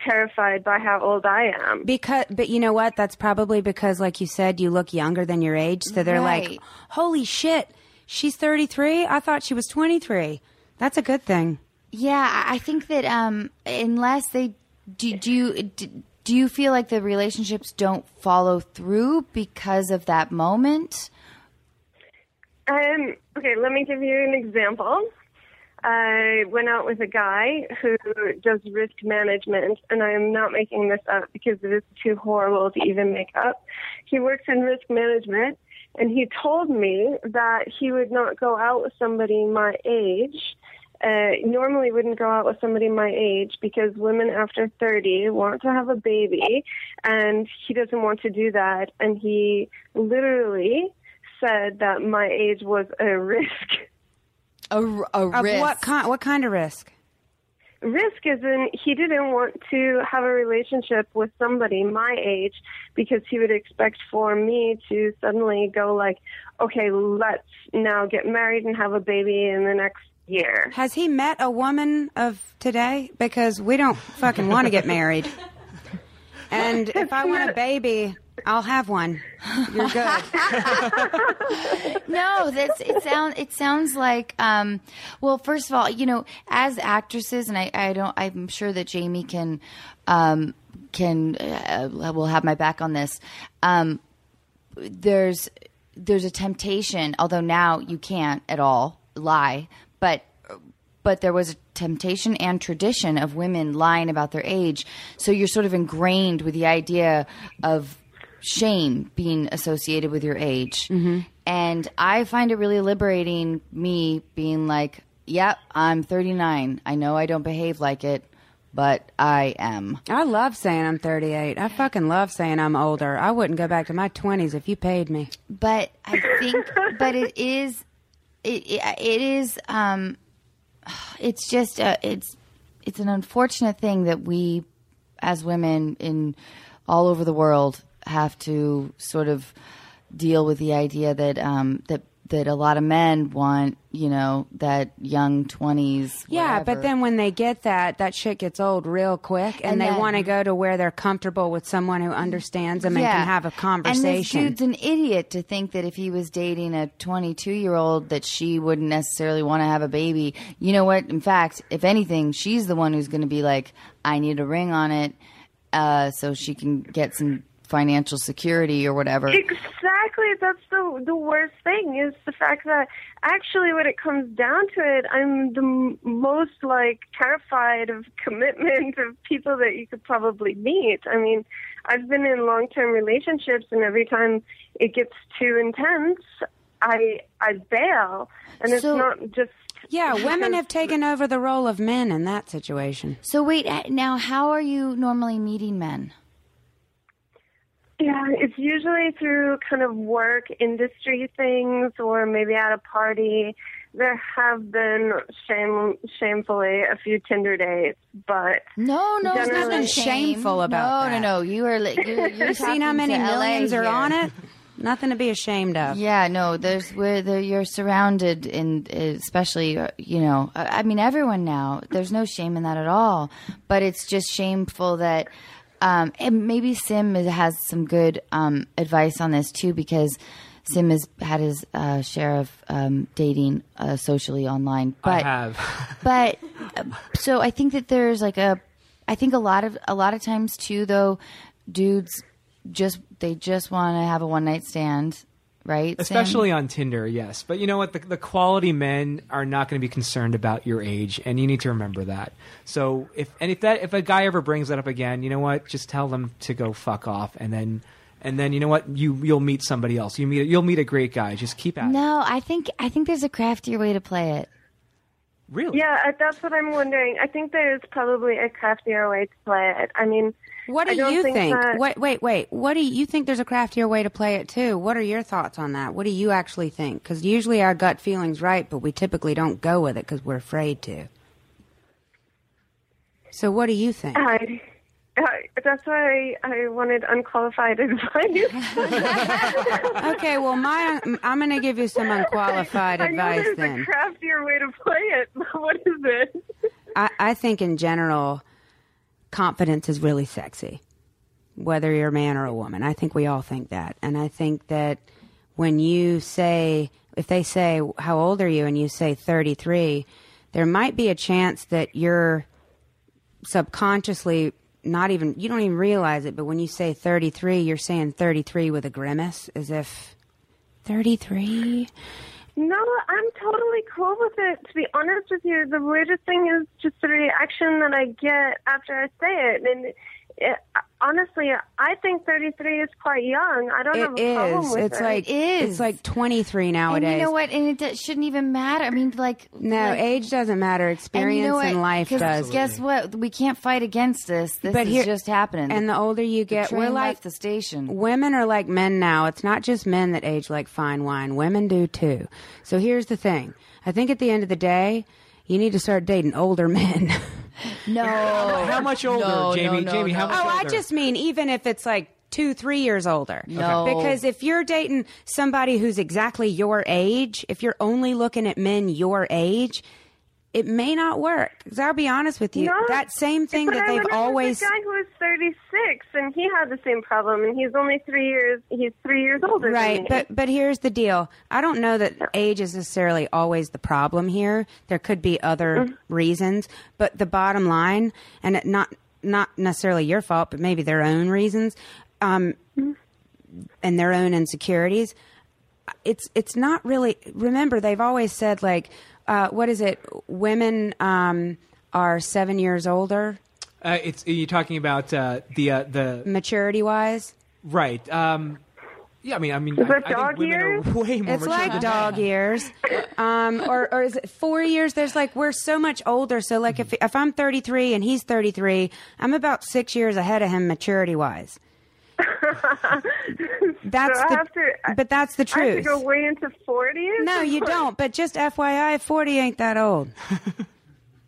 terrified by how old I am. Because, but you know what? That's probably because, like you said, you look younger than your age. So they're like, "Holy shit, she's 33. I thought she was 23." That's a good thing. Yeah, I I think that um, unless they do, do you do, do you feel like the relationships don't follow through because of that moment? Um, okay, let me give you an example. I went out with a guy who does risk management, and I am not making this up because it is too horrible to even make up. He works in risk management, and he told me that he would not go out with somebody my age. Uh, normally wouldn't go out with somebody my age because women after 30 want to have a baby, and he doesn't want to do that. And he literally said that my age was a risk. A, a Of risk. what kind? What kind of risk? risk is in he didn't want to have a relationship with somebody my age because he would expect for me to suddenly go like okay let's now get married and have a baby in the next year Has he met a woman of today? Because we don't fucking want to get married. And if I want a baby, I'll have one. You're good. No, that's it. Sounds it sounds like. Um, well, first of all, you know, as actresses, and I, I don't. I'm sure that Jaime can um, can uh, will have my back on this. Um, there's there's a temptation, although now you can't at all lie, but but there was a temptation and tradition of women lying about their age. So you're sort of ingrained with the idea of shame being associated with your age. Mm-hmm. And I find it really liberating, me being like, yep, I'm 39. I know I don't behave like it, but I am. I love saying I'm 38. I fucking love saying I'm older. I wouldn't go back to my 20s if you paid me. But I think, but it is, it, it, is um it's just uh, it's it's an unfortunate thing that we as women in all over the world have to sort of deal with the idea that um that that a lot of men want you know that young 20s Yeah, but then when they get that, that shit gets old real quick, and, And they want to go to where they're comfortable with someone who understands them and can have a conversation. And this dude's an idiot to think that if he was dating a 22 year old, that she wouldn't necessarily want to have a baby. You know what? In fact, if anything, she's the one who's going to be like, I need a ring on it, uh, so she can get some financial security or whatever. Exactly. That's the the worst thing is the fact that actually, when it comes down to it, I'm the m- most like terrified of commitment of people that you could probably meet. I mean, I've been in long term relationships, and every time it gets too intense, I I bail, and it's So- not just yeah, women have taken over the role of men in that situation. So wait, uh, now how are you normally meeting men? Yeah, it's usually through kind of work industry things or maybe at a party. There have been shame, shamefully a few Tinder dates, but No, no, there's nothing Nothing shameful about no, that. No, no, You are. li- You're, you're seen how many to LA millions are here. on it? Nothing to be ashamed of. Yeah, no, there's where the, you're surrounded in, especially uh, you know, I I mean everyone now. There's no shame in that at all, but it's just shameful that, um, and maybe Sim is- has some good um, advice on this too because Sim has had his uh, share of um, dating uh, socially online. But I have. but uh, so I think that there's like a, I think a lot of a lot of times too though, dudes just they just want to have a one night stand, right? Sam? Especially on Tinder, yes. But you know what? The, the quality men are not going to be concerned about your age, and you need to remember that. So if and if that if a guy ever brings that up again, you know what? Just tell them to go fuck off, and then and then you know what? You you'll meet somebody else. You meet you'll meet a great guy. Just keep at it. No, I think I think there's a craftier way to play it. Really? yeah, uh, that's what I'm wondering. I think there's probably a craftier way to play it. I mean, What do you think think? that- Wait, wait, wait. What do you, think? There's a craftier way to play it too. What are your thoughts on that? What do you actually think? Because usually our gut feeling's right, but we typically don't go with it because we're afraid to. So what do you think? I, I, that's why I wanted unqualified advice. Okay, well, my I'm going to give you some unqualified I know advice there's then. a craftier way to play it. what is it? I, I think in general, confidence is really sexy, whether you're a man or a woman. I think we all think that. And I think that when you say, if they say, How old are you? and you say 33, there might be a chance that you're subconsciously not even, you don't even realize it, but when you say 33, you're saying 33 with a grimace, as if 33? No, I'm totally cool with it. To be honest with you, the weirdest thing is just the reaction that I get after I say it. And it, honestly, I think 33 is quite young. I don't have It a problem is. with It's it. like, It is. it's like 23 nowadays. And you know what? And it d- shouldn't even matter. I mean, like No, like, age doesn't matter. and Experience you know what? in life 'Cause does. Guess what? We can't fight against this. This But is here- just happening. And the older you get, we're like the station. women are like men now. It's not just men that age like fine wine. Women do too. So here's the thing. I think at the end of the day, you need to start dating older men. No. How much older, No, Jaime? no, no, Jaime, how no. much oh, older? I just mean even if it's like two, three years older. No. Because if you're dating somebody who's exactly your age, if you're only looking at men your age, it may not work. Because I'll be honest with you, No, that same thing that I they've always. The guy who was 36, and he had the same problem, and he's only three years. He's three years older. Right, than me. but but here's the deal. I don't know that age is necessarily always the problem here. There could be other reasons, but the bottom line, and it not not necessarily your fault, but maybe their own reasons, um, and their own insecurities. It's it's not really. Remember, they've always said like, uh, what is it? Women um, are seven years older, Uh, it's you're talking about uh, the uh, the maturity wise. right. Um, yeah, I mean, I mean, Is I, that I think dog women years? are way more It's like than dog years, um, or or is it four years? There's like we're so much older. So like if if I'm 33 and he's 33, I'm about six years ahead of him maturity wise. That's so the, to, but that's the I have to truth. go way into 40s? No, you don't. But just FYI, 40 ain't that old.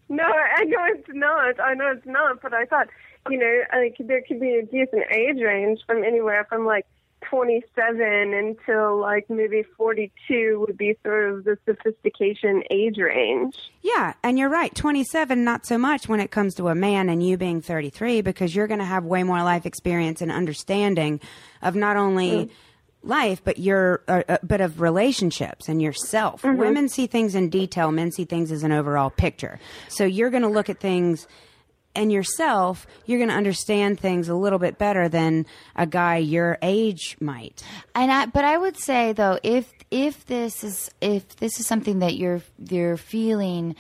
No, I know it's not. I know it's not, but I thought, you know, like there could be a decent age range from anywhere from like 27 until like maybe 42 would be sort of the sophistication age range. Yeah, and you're right. 27, not so much when it comes to a man and you being 33, because you're going to have way more life experience and understanding of not only life, but your, uh, uh, but of relationships and yourself. Women see things in detail, men see things as an overall picture. So you're going to look at things and yourself, you're going to understand things a little bit better than a guy your age might. And I, but I would say though, if if this is if this is something that you're you're feeling,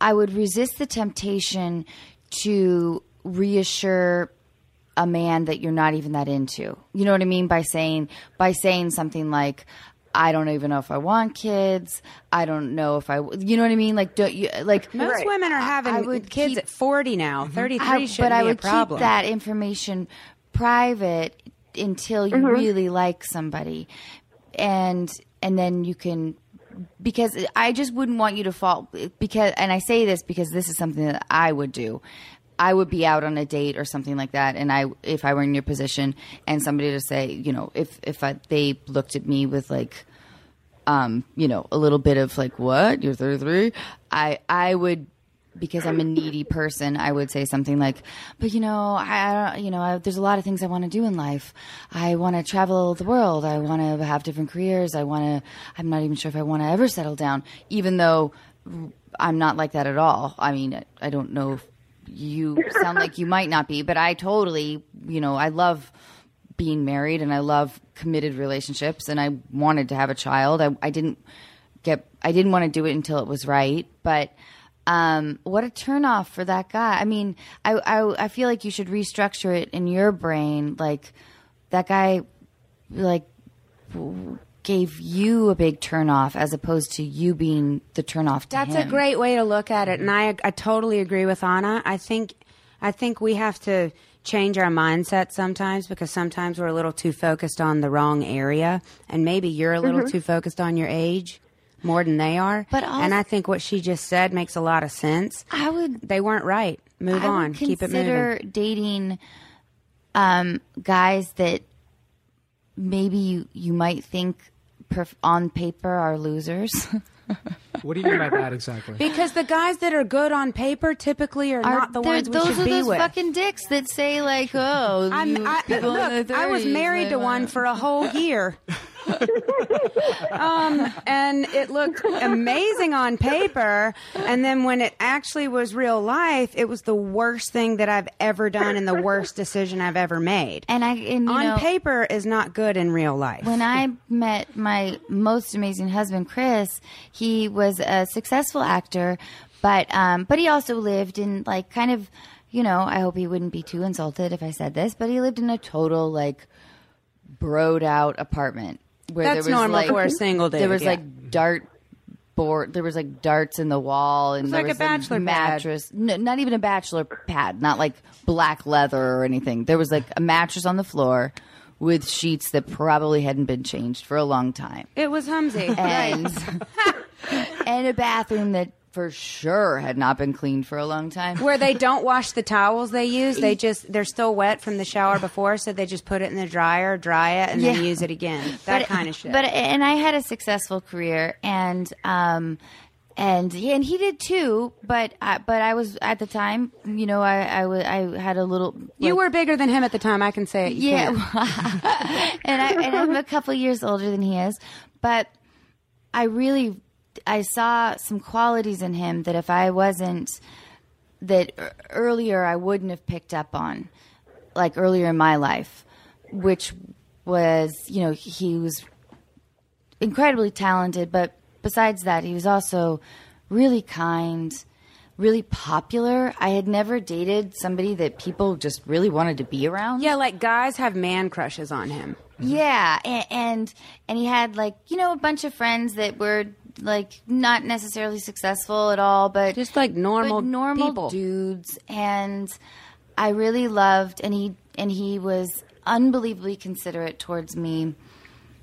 I would resist the temptation to reassure a man that you're not even that into. You know what I mean by saying by saying something like. I don't even know if I want kids. I don't know if I, you know what I mean. Like, don't you like Most Right. women are having I would kids keep- at 40 now. 33 I- shouldn't but I would a problem. keep that information private until you Mm-hmm. really like somebody, and and then you can because I just wouldn't want you to fall because and I say this because this is something that I would do. I would be out on a date or something like that, and I if I were in your position and somebody to say, you know, if if I, they looked at me with like um, you know, a little bit of like, what? You're 33? I, I would, because I'm a needy person, I would say something like, but you know, I, I don't, you know, I, there's a lot of things I want to do in life. I want to travel the world. I want to have different careers. I want to, I'm not even sure if I want to ever settle down, even though I'm not like that at all. I mean, I, I don't know you sound like you might not be, but I totally, you know, I love being married and I love committed relationships and I wanted to have a child. I, I didn't get I didn't want to do it until it was right, but um, what a turnoff for that guy. I mean, I, I I feel like you should restructure it in your brain. Like that guy, like gave you a big turnoff as opposed to you being the turnoff to That's him. a great way to look at it, and I I totally agree with Anna. I think I think we have to change our mindset sometimes because sometimes we're a little too focused on the wrong area, and maybe you're a little too focused on your age more than they are. But also- and I think what she just said makes a lot of sense. I would They weren't right. Move I on. Keep it moving. consider dating um, guys that maybe you, you might think perf- on paper are losers. What do you mean by that exactly? Because the guys that are good on paper typically are, Are- not the ones we should are be those with. fucking dicks that say like, "Oh, I'm, you I, people in look, their I was married to one uh, for a whole year. um, and it looked amazing on paper. And then when it actually was real life, it was the worst thing that I've ever done and the worst decision I've ever made. And I and you on know, paper is not good in real life. when I met my most amazing husband, Chris, he was a successful actor, but um, but he also lived in like kind of, you know, I hope he wouldn't be too insulted if I said this, but he lived in a total like broed out apartment where That's there was normal like for a single dude, There was yeah. like dart board. There was like darts in the wall, and was there like a bachelor pad. mattress. No, not even a bachelor pad. Not like black leather or anything. There was like a mattress on the floor with sheets that probably hadn't been changed for a long time, it was Hamzi. and and a bathroom that for sure had not been cleaned for a long time. Where they don't wash the towels they use, they just they're still wet from the shower before, so they just put it in the dryer, dry it, and then use it again. That kind of shit. But and I had a successful career, and um, and yeah, and he did too. But I, but I was at the time, you know, I I, wa- I had a little. you were bigger than him at the time. I can say it. You yeah, and I and I'm a couple years older than he is, but I really I saw some qualities in him that if I wasn't that earlier I wouldn't have picked up on, like earlier in my life, which was you know he was incredibly talented, but besides that, he was also really kind, really popular. I had never dated somebody that people just really wanted to be around. Yeah, like guys have man crushes on him. Yeah, and, and and he had like you know a bunch of friends that were like not necessarily successful at all, but Just like normal normal people. dudes. And I really loved, and he and he was unbelievably considerate towards me.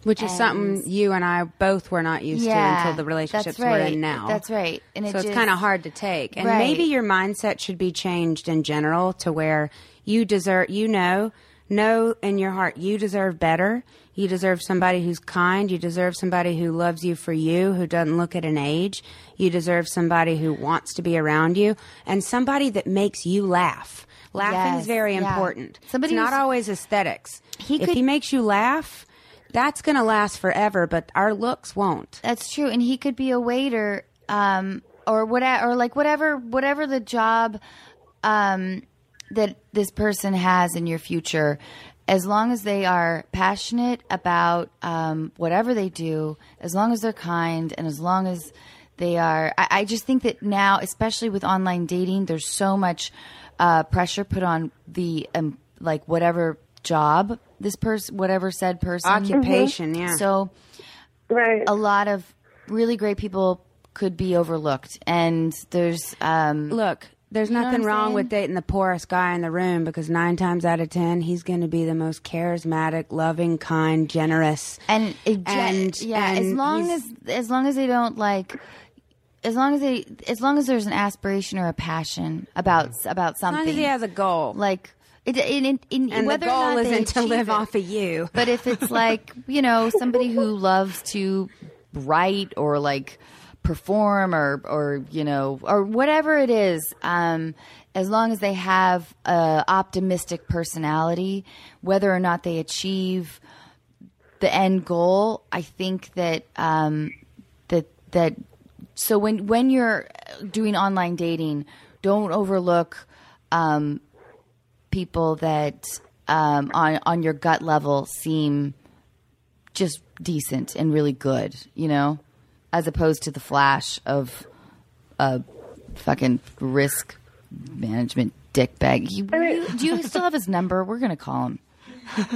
Which is And- something you and I both were not used to until the relationships right. we're in now. That's right. And it so it's kind of hard to take. And Right. maybe your mindset should be changed in general to where you deserve, you know, know in your heart you deserve better. You deserve somebody who's kind. You deserve somebody who loves you for you, who doesn't look at an age. You deserve somebody who wants to be around you and somebody that makes you laugh. Laughing Yes, is very yeah. important. Somebody it's not always aesthetics. He if could- he makes you laugh, that's going to last forever, but our looks won't. That's true, and he could be a waiter, um, or whatever, or like whatever, whatever the job um, that this person has in your future. As long as they are passionate about um, whatever they do, as long as they're kind, and as long as they are, I, I just think that now, especially with online dating, there's so much uh, pressure put on the um, like whatever job this person, whatever said person, Occupation, yeah. So Right. a lot of really great people could be overlooked and there's um Look, there's know nothing wrong saying? with dating the poorest guy in the room because nine times out of ten, he's going to be the most charismatic, loving, kind, generous. and, it, And- yeah as long as as long as they don't like as long as they as long as there's an aspiration or a passion about about something. As long as he has a goal. like it, in, in, in, and the whether or goal isn't to live it. off of you. But if it's like, you know, somebody who loves to write or like perform or or you know or whatever it is um as long as they have a optimistic personality whether or not they achieve the end goal i think that um that that so when when you're doing online dating don't overlook um people that um, on on your gut level seem just decent and really good, you know, as opposed to the flash of a fucking risk management dickbag. You, you, do you still have his number? We're gonna call him. I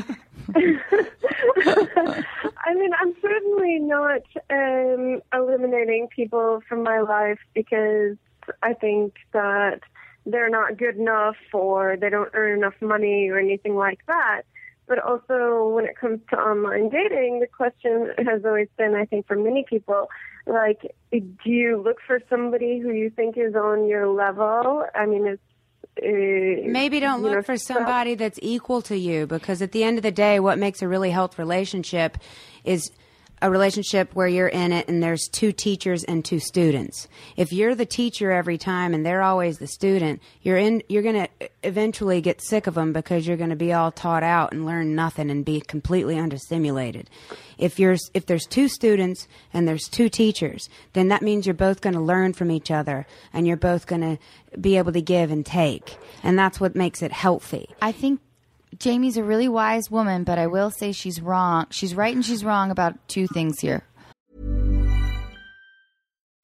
mean, I'm certainly not um, eliminating people from my life because I think that they're not good enough or they don't earn enough money or anything like that. But also, when it comes to online dating, the question has always been, I think, for many people, like, do you look for somebody who you think is on your level? I mean, it's uh, Maybe don't look for so- somebody that's equal to you because at the end of the day, what makes a really healthy relationship is a relationship where you're in it and there's two teachers and two students. If you're the teacher every time and they're always the student, you're in you're going to eventually get sick of them because you're going to be all taught out and learn nothing and be completely understimulated. If you're if there's two students and there's two teachers, then that means you're both going to learn from each other and you're both going to be able to give and take. And that's what makes it healthy. I think Jaime's a really wise woman, but I will say she's wrong. She's right and she's wrong about two things here.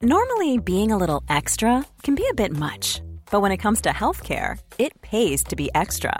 Normally, being a little extra can be a bit much, but when it comes to healthcare, it pays to be extra.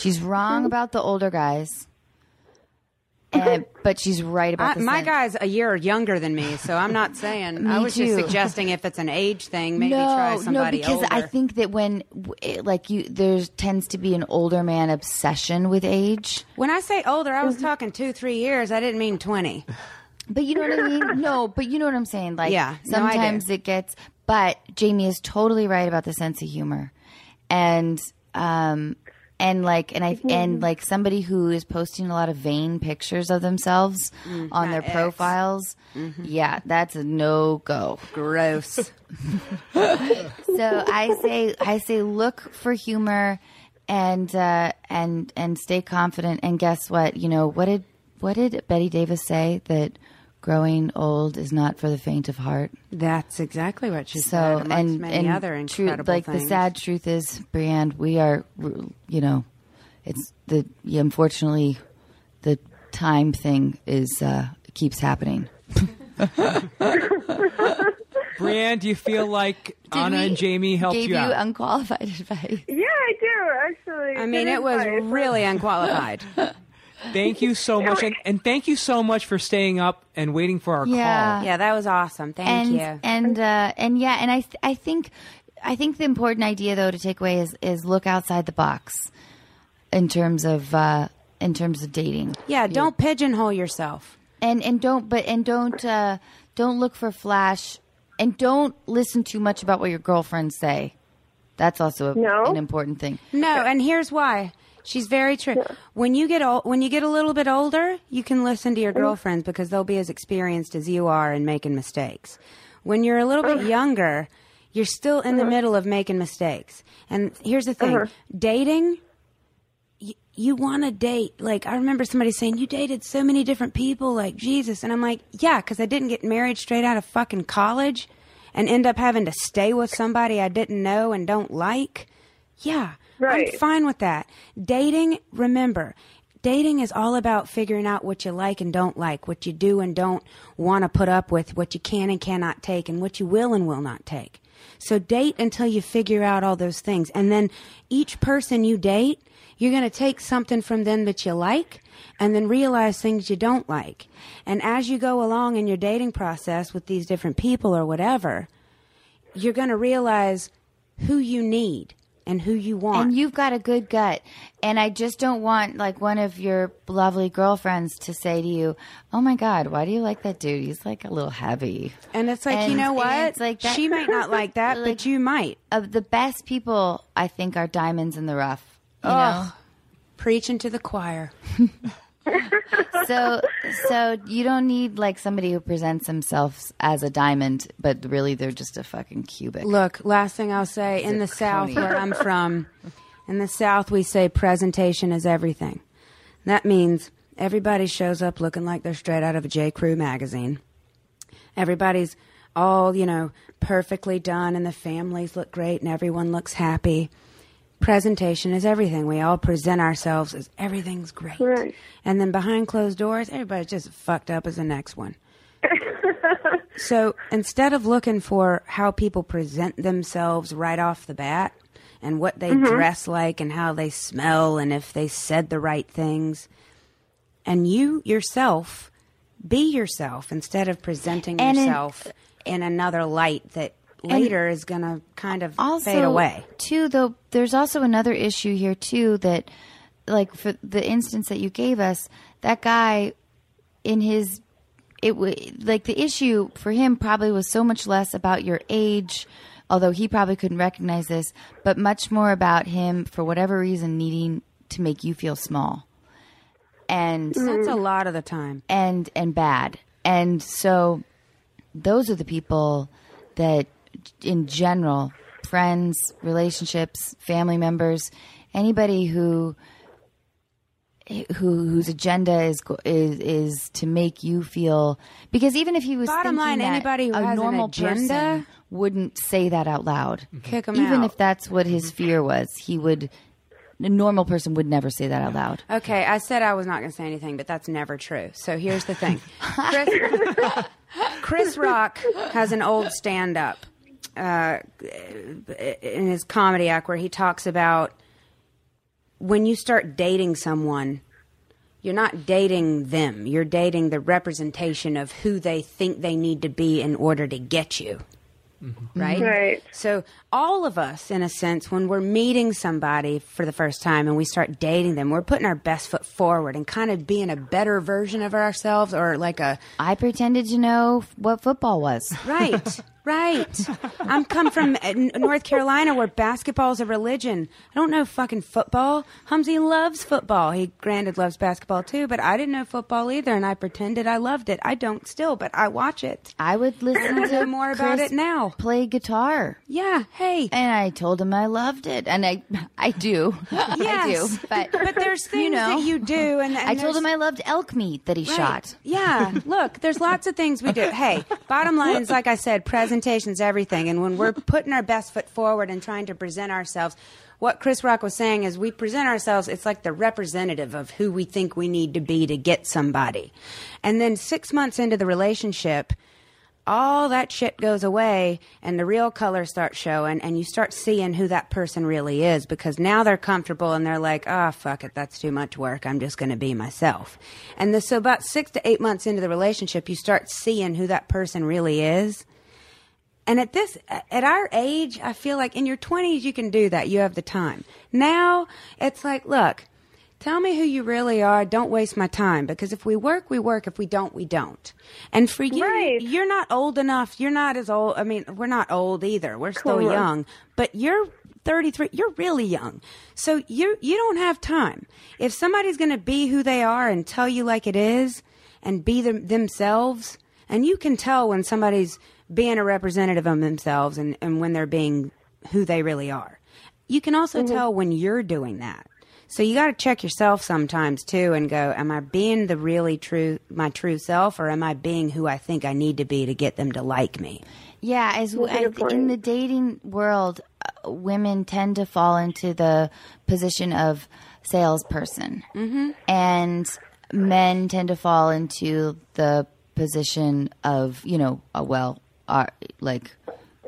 She's wrong about the older guys, and, but she's right about I, my guy's a year younger than me, so I'm not saying. I was just suggesting if it's an age thing, maybe no, try somebody else. no, because I think that when it- like you, there tends to be an older man obsession with age. when I say older, I was talking two, three years. I didn't mean twenty. But you know what I mean? No, but you know what I'm saying. Like, Yeah, no, sometimes it gets. But Jaime is totally right about the sense of humor, and um, and like and I mm-hmm. and like somebody who is posting a lot of vain pictures of themselves mm, on their profiles. Mm-hmm. Yeah, that's a no go. Gross. So I say I say look for humor and uh, and and stay confident. And guess what? You know what did what did Bette Davis say that growing old is not for the faint of heart. That's exactly what she So said. amongst and many and other tru- incredible like things. the sad truth is, Brienne, we are you know, it's the yeah, unfortunately the time thing is uh, keeps happening. Brienne, do you feel like Anna and Jaime helped Gave you you out? unqualified advice. Yeah, I do actually. I mean, it was advice. really unqualified. thank you so much, and, and thank you so much for staying up and waiting for our Yeah. call. yeah, that was awesome. Thank and you. and uh, and yeah, and I th- I think I think the important idea though to take away is is look outside the box in terms of uh, in terms of dating. Yeah, don't pigeonhole yourself. and and don't but and don't uh, don't look for flash and don't listen too much about what your girlfriends say. That's also a, No? an important thing. No, and here's why. She's very true. When you get old, when you get a little bit older, you can listen to your mm-hmm. girlfriends because they'll be as experienced as you are in making mistakes. When you're a little bit uh-huh. younger, you're still in the uh-huh. middle of making mistakes. And here's the thing: uh-huh. dating. You, you want to date. Like I remember somebody saying, "You dated so many different people, like Jesus," and I'm like, "Yeah, because I didn't get married straight out of fucking college, and end up having to stay with somebody I didn't know and don't like." Yeah, Right. I'm fine with that. Dating, remember, dating is all about figuring out what you like and don't like, what you do and don't want to put up with, what you can and cannot take, and what you will and will not take. So date until you figure out all those things. And then each person you date, you're going to take something from them that you like and then realize things you don't like. And as you go along in your dating process with these different people or whatever, you're going to realize who you need and who you want. And you've got a good gut. And I just don't want like one of your lovely girlfriends to say to you, "Oh my god, why do you like that dude? He's like a little heavy." And it's like, And- you know what? it's like that- she might not like that, Like- but you might. Of the best people, I think are diamonds in the rough. You Ugh. Preaching to the choir. So so you don't need like somebody who presents themselves as a diamond, but really they're just a fucking cubic. Look, last thing I'll say in the South, where I'm from, in the South, we say presentation is everything. That means everybody shows up looking like they're straight out of a J. Crew magazine. Everybody's all, you know, perfectly done, and the families look great, and everyone looks happy. Presentation is everything. We all present ourselves as everything's great. Right. And then behind closed doors, everybody's just fucked up as the next one. So instead of looking for how people present themselves right off the bat and what they mm-hmm. dress like and how they smell and if they said the right things, and you yourself be yourself instead of presenting And in- yourself in, another light that later is going to kind of also fade away. too though there's also another issue here too that like for the instance that you gave us that guy in his it was like the issue for him probably was so much less about your age although he probably couldn't recognize this but much more about him for whatever reason needing to make you feel small and That's a lot of the time. and and bad. And so those are the people that in general, friends, relationships, family members, anybody who who whose agenda is is is to make you feel because even if he was Bottom thinking line, that anybody who a has an normal agenda- person wouldn't say that out loud. Mm-hmm. Kick 'em even out. if that's what his mm-hmm. fear was he would a normal person would never say that out loud. Okay, I said I was not going to say anything, but that's never true. So here's the thing. Chris, Chris Rock has an old stand up uh, in his comedy act where he talks about when you start dating someone, you're not dating them, you're dating the representation of who they think they need to be in order to get you. Right? Right. So, all of us, in a sense, when we're meeting somebody for the first time and we start dating them, we're putting our best foot forward and kind of being a better version of ourselves or like a i pretended to know what football was right. Right. I'm come from uh, North Carolina where basketball is a religion. I don't know fucking football. Hamzi loves football. He granted loves basketball too, but I didn't know football either and I pretended I loved it. I don't still, but I watch it. I would listen to more about Chris it now. Play guitar. Yeah, hey. And I told him I loved it, and I, I do, I Yes. do. But But there's things you know, that you do and, and I told him I loved elk meat that he Right. shot. Yeah. Look, there's lots of things we do. Hey, bottom line is, like I said, presentation's everything. And when we're putting our best foot forward and trying to present ourselves, what Chris Rock was saying is we present ourselves, it's like the representative of who we think we need to be to get somebody. And then six months into the relationship, all that shit goes away and the real colors start showing and you start seeing who that person really is because now they're comfortable and they're like oh fuck it that's too much work i'm just going to be myself and the, so about six to eight months into the relationship you start seeing who that person really is and at this at our age i feel like in your 20s you can do that you have the time now it's like look Tell me who you really are. Don't waste my time because if we work, we work. If we don't, we don't. And for you, you're not old enough. You're not as old. I mean, we're not old either. We're still Cool. young, but you're 33. You're really young. So you you don't have time. If somebody's going to be who they are and tell you like it is and be them, themselves, and you can tell when somebody's being a representative of themselves and, and when they're being who they really are. You can also tell when you're doing that. So you got to check yourself sometimes too and go, am I being the really true, my true self, or am I being who I think I need to be to get them to like me? Yeah, as That's a I, good in the dating world, uh, women tend to fall into the position of salesperson, mm-hmm. and men tend to fall into the position of you know, uh, well, uh, like,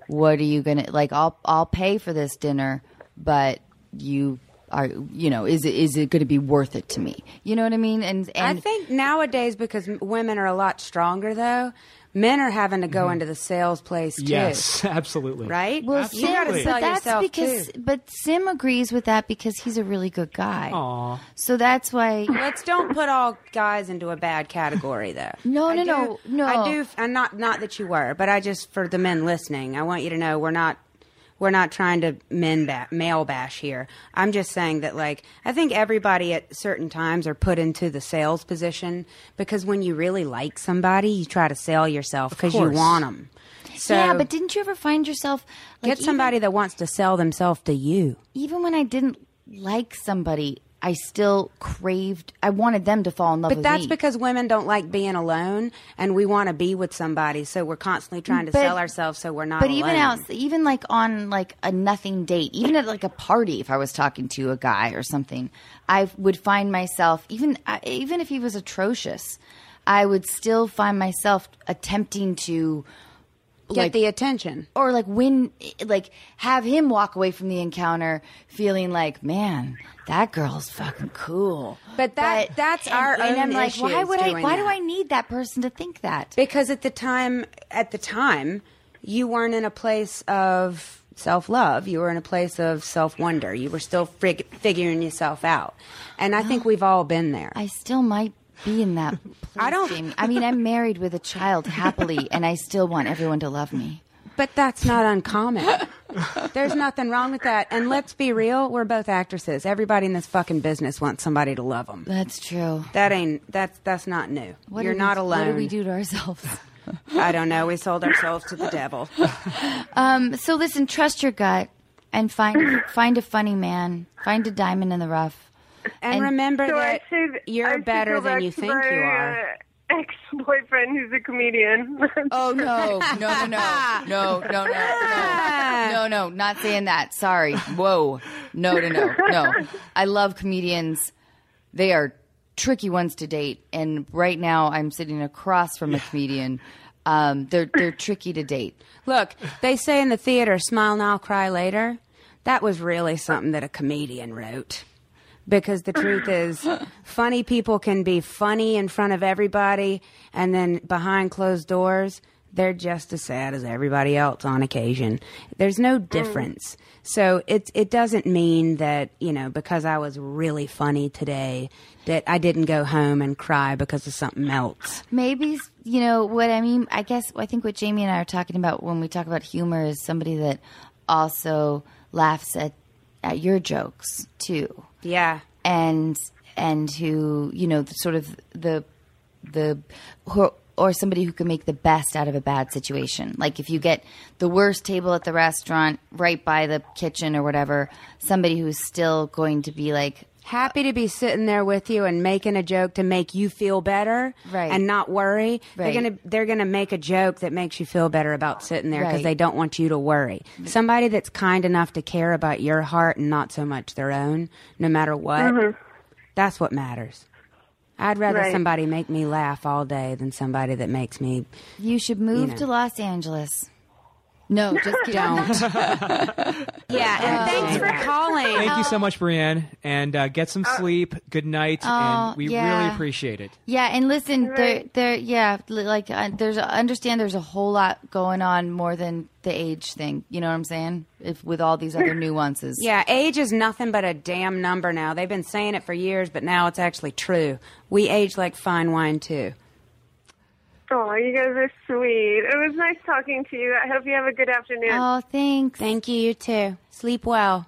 what are you gonna like? I'll I'll pay for this dinner, but you are you know, is it is it going to be worth it to me? You know what I mean? And and I think nowadays, because women are a lot stronger, though, men are having to go mm-hmm. into the sales place too. Yes, absolutely. Right? Well, you got to Sim, sell but that's yourself because, too. but Sim agrees with that because he's a really good guy. Aw. So that's why. Let's don't put all guys into a bad category, though. No, I no, do- no, no. I do, and not not that you were, but I just for the men listening, I want you to know we're not we're not trying to men ba- male bash here. I'm just saying that like I think everybody at certain times are put into the sales position because when you really like somebody, you try to sell yourself because you want them. So yeah, but didn't you ever find yourself like, get somebody Even, that wants to sell themselves to you. even when I didn't like somebody, I still craved. I wanted them to fall in love But that's me. because women don't like being alone, and we want to be with somebody. So we're constantly trying to But- sell ourselves, so we're not. But even alone. out, even like on like a nothing date, even at like a party, if I was talking to a guy or something, I would find myself even even if he was atrocious, I would still find myself attempting to get like the attention. or like win like have him walk away from the encounter feeling like man that girl's fucking cool But that- that's and, our and own i'm like why would i why do i need that person to think that Because at the time, at the time, you weren't in a place of self love. You were in a place of self wonder. You were still fig- figuring yourself out, and I think oh. we've all been there. i still might be in that place, I don't- Jaime. i mean i'm married with a child happily and i still want everyone to love me But that's not uncommon. There's nothing wrong with that. And let's be real, we're both actresses. Everybody in this fucking business wants somebody to love them. that's true That ain't that's that's not new. what You're did we- not alone. what do we do to ourselves I don't know. We sold ourselves to the devil. um so listen trust your gut and find find a funny man find a diamond in the rough And, And- remember So that should, you're better than you think my, you are. Uh, ex-boyfriend who's a comedian. Oh no, no, no, no, no, no, no, no, no, no, not saying that. Sorry. Whoa. No, no, no, no. I love comedians. They are tricky ones to date, and right now I'm sitting across from a comedian. Um, they're they're tricky to date. Look, they say in the theater, smile now, cry later. That was really something that a comedian wrote. Because the truth is, funny people can be funny in front of everybody, and then behind closed doors, they're just as sad as everybody else on occasion. There's no mm. difference. So it it doesn't mean that, you know, because I was really funny today that I didn't go home and cry because of something else. Maybe you know what I mean. I guess I think what Jaime and I are talking about when we talk about humor is somebody that also laughs at at your jokes too, Yeah. and and who you know the, sort of the the or, or somebody who can make the best out of a bad situation. Like if you get the worst table at the restaurant right by the kitchen or whatever, somebody who's still going to be like, Happy to be sitting there with you and making a joke to make you feel better Right. and not worry. Right. They're gonna they're gonna make a joke that makes you feel better about sitting there because Right. they don't want you to worry. Mm-hmm. Somebody that's kind enough to care about your heart and not so much their own, no matter what. Mm-hmm. That's what matters. I'd rather Right. somebody make me laugh all day than somebody that makes me you should move know. to Los Angeles. No, just don't. yeah, and thanks for calling. Thank you so much, Brienne, and uh, get some sleep. Good night, Oh, and we yeah. really appreciate it. Yeah, and listen, there, Right. there, yeah, like uh, there's, understand there's a whole lot going on more than the age thing. You know what I'm saying? If with all these other nuances. Yeah, age is nothing but a damn number now. They've been saying it for years, but now it's actually true. We age like fine wine too. Oh, you guys are sweet. It was nice talking to you. I hope you have a good afternoon. Oh, thanks, Thank you, you too. Sleep well.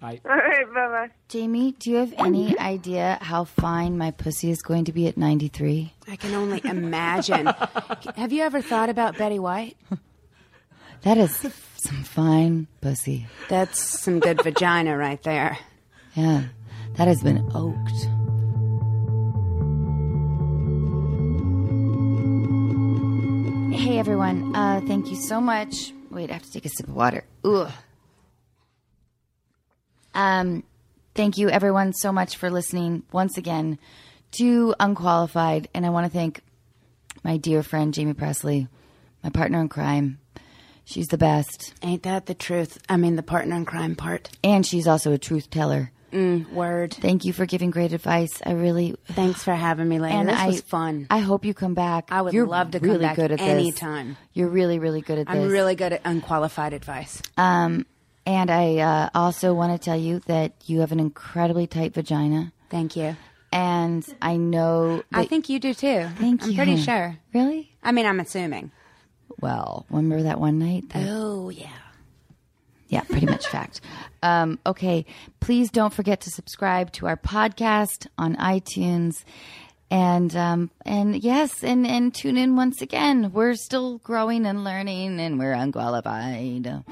Bye. All right, bye bye. Jaime. Do you have any idea how fine my pussy is going to be at 93? I can only imagine. Have you ever thought about Betty White? That is some fine pussy. That's some good vagina right there. Yeah, that has been oaked. Hey everyone, uh, thank you so much. Wait, I have to take a sip of water. Ugh. Um, thank you everyone so much for listening once again to Unqualified, and I want to thank my dear friend Jaime Pressly, my partner in crime. She's the best, Ain't that the truth? I mean, the partner in crime part. and she's also a truth teller. Mm, word. Thank you for giving great advice. I really Thanks for having me, lady. and this I, was fun. I hope you come back. I would You're love to come really back good at this. anytime. You're really, really good at this. I'm really good at unqualified advice. Um, and I uh, also want to tell you that you have an incredibly tight vagina, Thank you. and I know. I think you do too. Thank you. I'm pretty sure. Really? I mean, I'm assuming. Well, remember that one night? That, Oh yeah. Yeah, pretty much fact. Um, okay, please don't forget to subscribe to our podcast on iTunes, and um, and yes, and and tune in once again. We're still growing and learning, and we're unqualified.